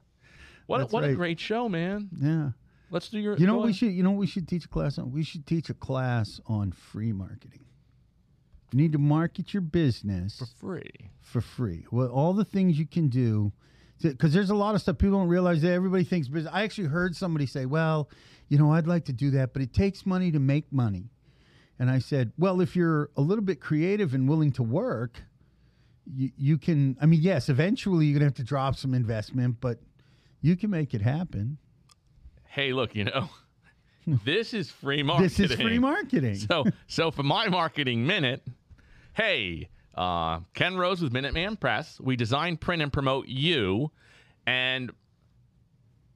what That's what a great show, man! Yeah. Let's do your. You know what we should you know what we should teach a class on? We should teach a class on free marketing. You need to market your business for free. for free. Well, all the things you can do, because there's a lot of stuff people don't realize that everybody thinks business. I actually heard somebody say, "Well, you know, I'd like to do that, but it takes money to make money." And I said, "Well, if you're a little bit creative and willing to work, you, you can. I mean, yes, eventually you're gonna have to drop some investment, but you can make it happen. Hey, look, you know, this is free marketing. This is free marketing. so so for my marketing minute, hey, uh, Ken Rose with Minuteman Press. We design, print, and promote you, and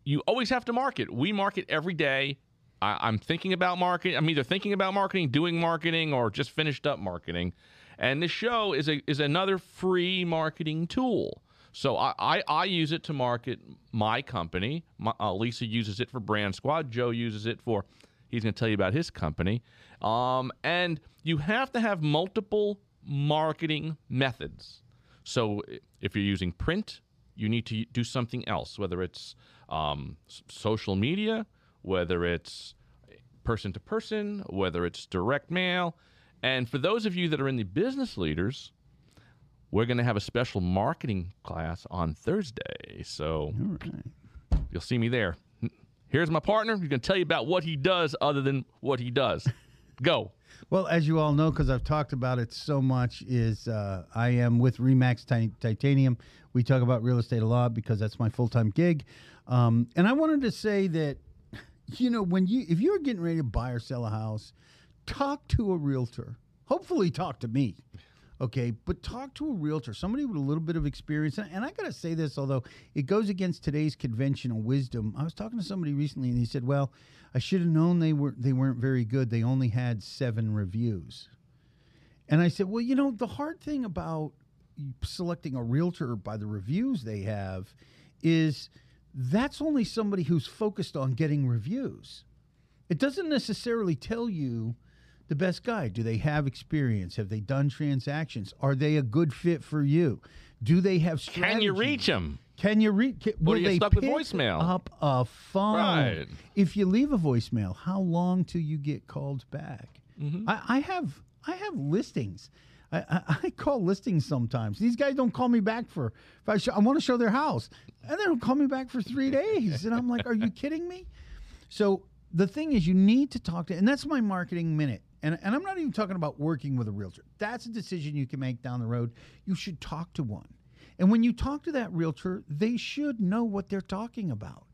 you always have to market. We market every day. I, I'm thinking about marketing. I'm either thinking about marketing, doing marketing, or just finished up marketing. And this show is a is another free marketing tool. So I, I, I use it to market my company. My, uh, Lisa uses it for Brand Squad. Joe uses it for. He's going to tell you about his company. Um, and you have to have multiple marketing methods. So if you're using print, you need to do something else, whether it's um, social media, whether it's person to person, whether it's direct mail. And for those of you that are in the business leaders, we're going to have a special marketing class on Thursday. So you'll see me there. Here's my partner. He's going to tell you about what he does other than what he does. Go. Well, as you all know, because I've talked about it so much, is uh, I am with Remax Ti- Titanium. We talk about real estate a lot because that's my full time gig. Um, and I wanted to say that, you know, when you if you're getting ready to buy or sell a house, talk to a realtor. Hopefully, talk to me. Okay, but talk to a realtor, somebody with a little bit of experience. And I got to say this, although it goes against today's conventional wisdom. I was talking to somebody recently, and he said, "Well, I should have known they were they weren't very good. They only had seven reviews." And I said, "Well, you know, the hard thing about selecting a realtor by the reviews they have is that's only somebody who's focused on getting reviews. It doesn't necessarily tell you." The best guy? Do they have experience? Have they done transactions? Are they a good fit for you? Do they have strategy? Can you reach them? Can you reach? Will are you they stuck with pick voicemail? Up a phone. Right. If you leave a voicemail, how long till you get called back? Mm-hmm. I, I have I have listings. I, I, I call listings sometimes. These guys don't call me back for. If I, I want to show their house, and they don't call me back for three days, and I'm like, "Are you kidding me?" So the thing is, you need to talk to, and that's my marketing minute. And, and I'm not even talking about working with a realtor. That's a decision you can make down the road. You should talk to one. And when you talk to that realtor, they should know what they're talking about.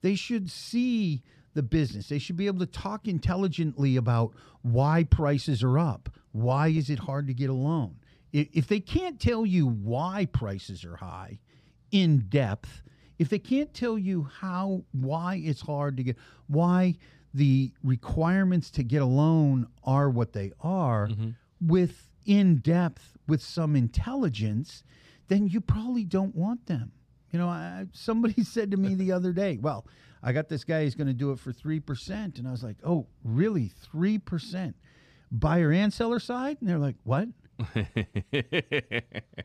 They should see the business. They should be able to talk intelligently about why prices are up. Why is it hard to get a loan? If they can't tell you why prices are high in depth, if they can't tell you how why it's hard to get why the requirements to get a loan are what they are. Mm-hmm. With in depth with some intelligence then you probably don't want them. You know I, somebody said to me the other day well i got this guy who's going to do it for 3% and i was like oh really? 3% buyer and seller side? And they're like what?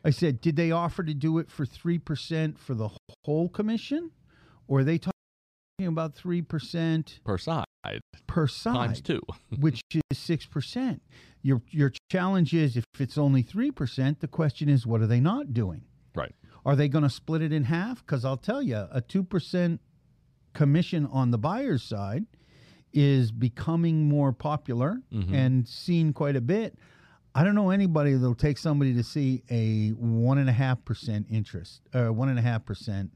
I said, did they offer to do it for 3% for the whole commission? Or are they talking about 3% Per side. per side? Times two. which is 6%. Your, your challenge is if it's only 3%, the question is, what are they not doing? Right. Are they going to split it in half? Because I'll tell you, a 2% commission on the buyer's side is becoming more popular mm-hmm. and seen quite a bit. I don't know anybody that'll take somebody to see a one and a half percent interest, or one and a half percent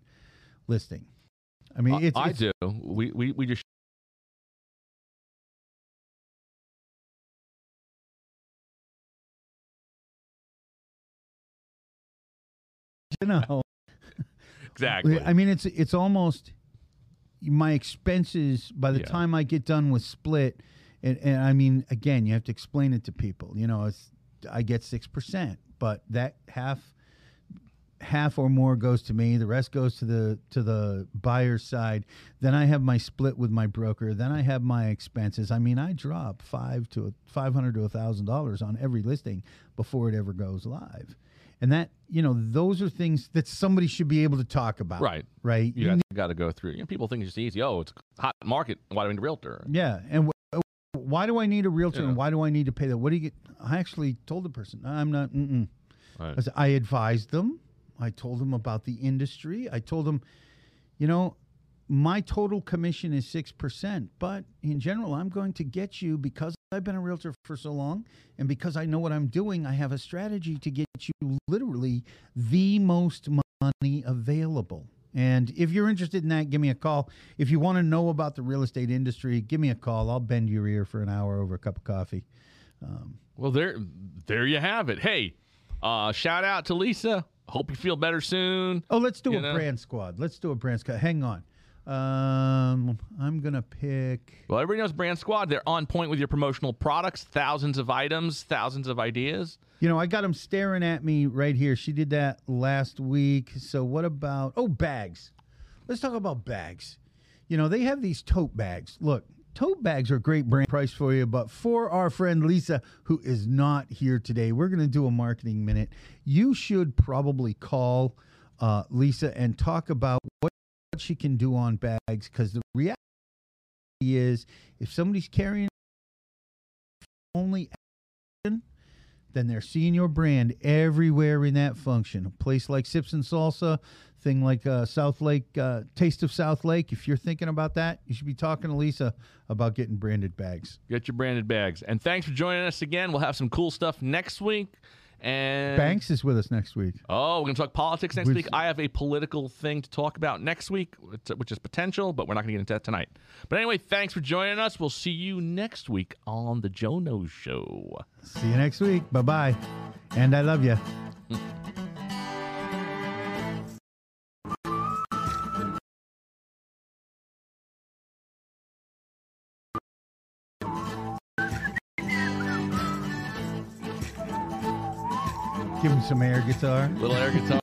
listing. I mean, I- it's, I it's do. We, we, we just you know. exactly. I mean, it's it's almost my expenses by the Yeah. time I get done with split, and, and I mean, again, you have to explain it to people. You know, it's I get six percent, but that half half or more goes to me. The rest goes to the to the buyer's side. Then I have my split with my broker. Then I have my expenses. I mean, I drop five to five hundred to a thousand dollars on every listing before it ever goes live. and that you know those are things that somebody should be able to talk about. Right. Right. You got, got to go through. You know, people think it's easy. Oh, it's hot market. Why do I need a realtor? Yeah, and wh- uh, why do I need a realtor Yeah. and why do I need to pay that? What do you get? I actually told the person I'm not. Right. I said- I advised them. I told them about the industry. I told them, you know, my total commission is six percent, but in general, I'm going to get you because I've been a realtor for so long, and because I know what I'm doing. I have a strategy to get you literally the most money available. And if you're interested in that, give me a call. If you want to know about the real estate industry, give me a call. I'll bend your ear for an hour over a cup of coffee. Well, there, there you have it. Hey, uh, shout out to Lisa. Hope you feel better soon. Oh, let's do You a know? brand squad. Let's do a brand squad. Hang on. Um, I'm gonna pick. Well, everybody knows Brand Squad. They're on point with your promotional products, thousands of items, thousands of ideas. You know, I got them staring at me right here. She did that last week. So what about oh bags? Let's talk about bags. You know, they have these tote bags. Look, tote bags are great brand price for you, but for our friend Lisa, who is not here today, we're gonna do a marketing minute. You should probably call uh, Lisa and talk about what what she can do on bags because the reality is if somebody's carrying only action, then they're seeing your brand everywhere in that function. A place like Sips and Salsa, thing like uh, South Lake, uh, Taste of South Lake. If you're thinking about that, you should be talking to Lisa about getting branded bags. Get your branded bags. And thanks for joining us again. We'll have some cool stuff next week. And Banks is with us next week. Oh, we're going to talk politics next We've- week. I have a political thing to talk about next week, which- which is potential, but we're not going to get into that tonight. But anyway, thanks for joining us. We'll see you next week on the Jono Show. See you next week. Bye bye. And I love you. some air guitar. Little air guitar.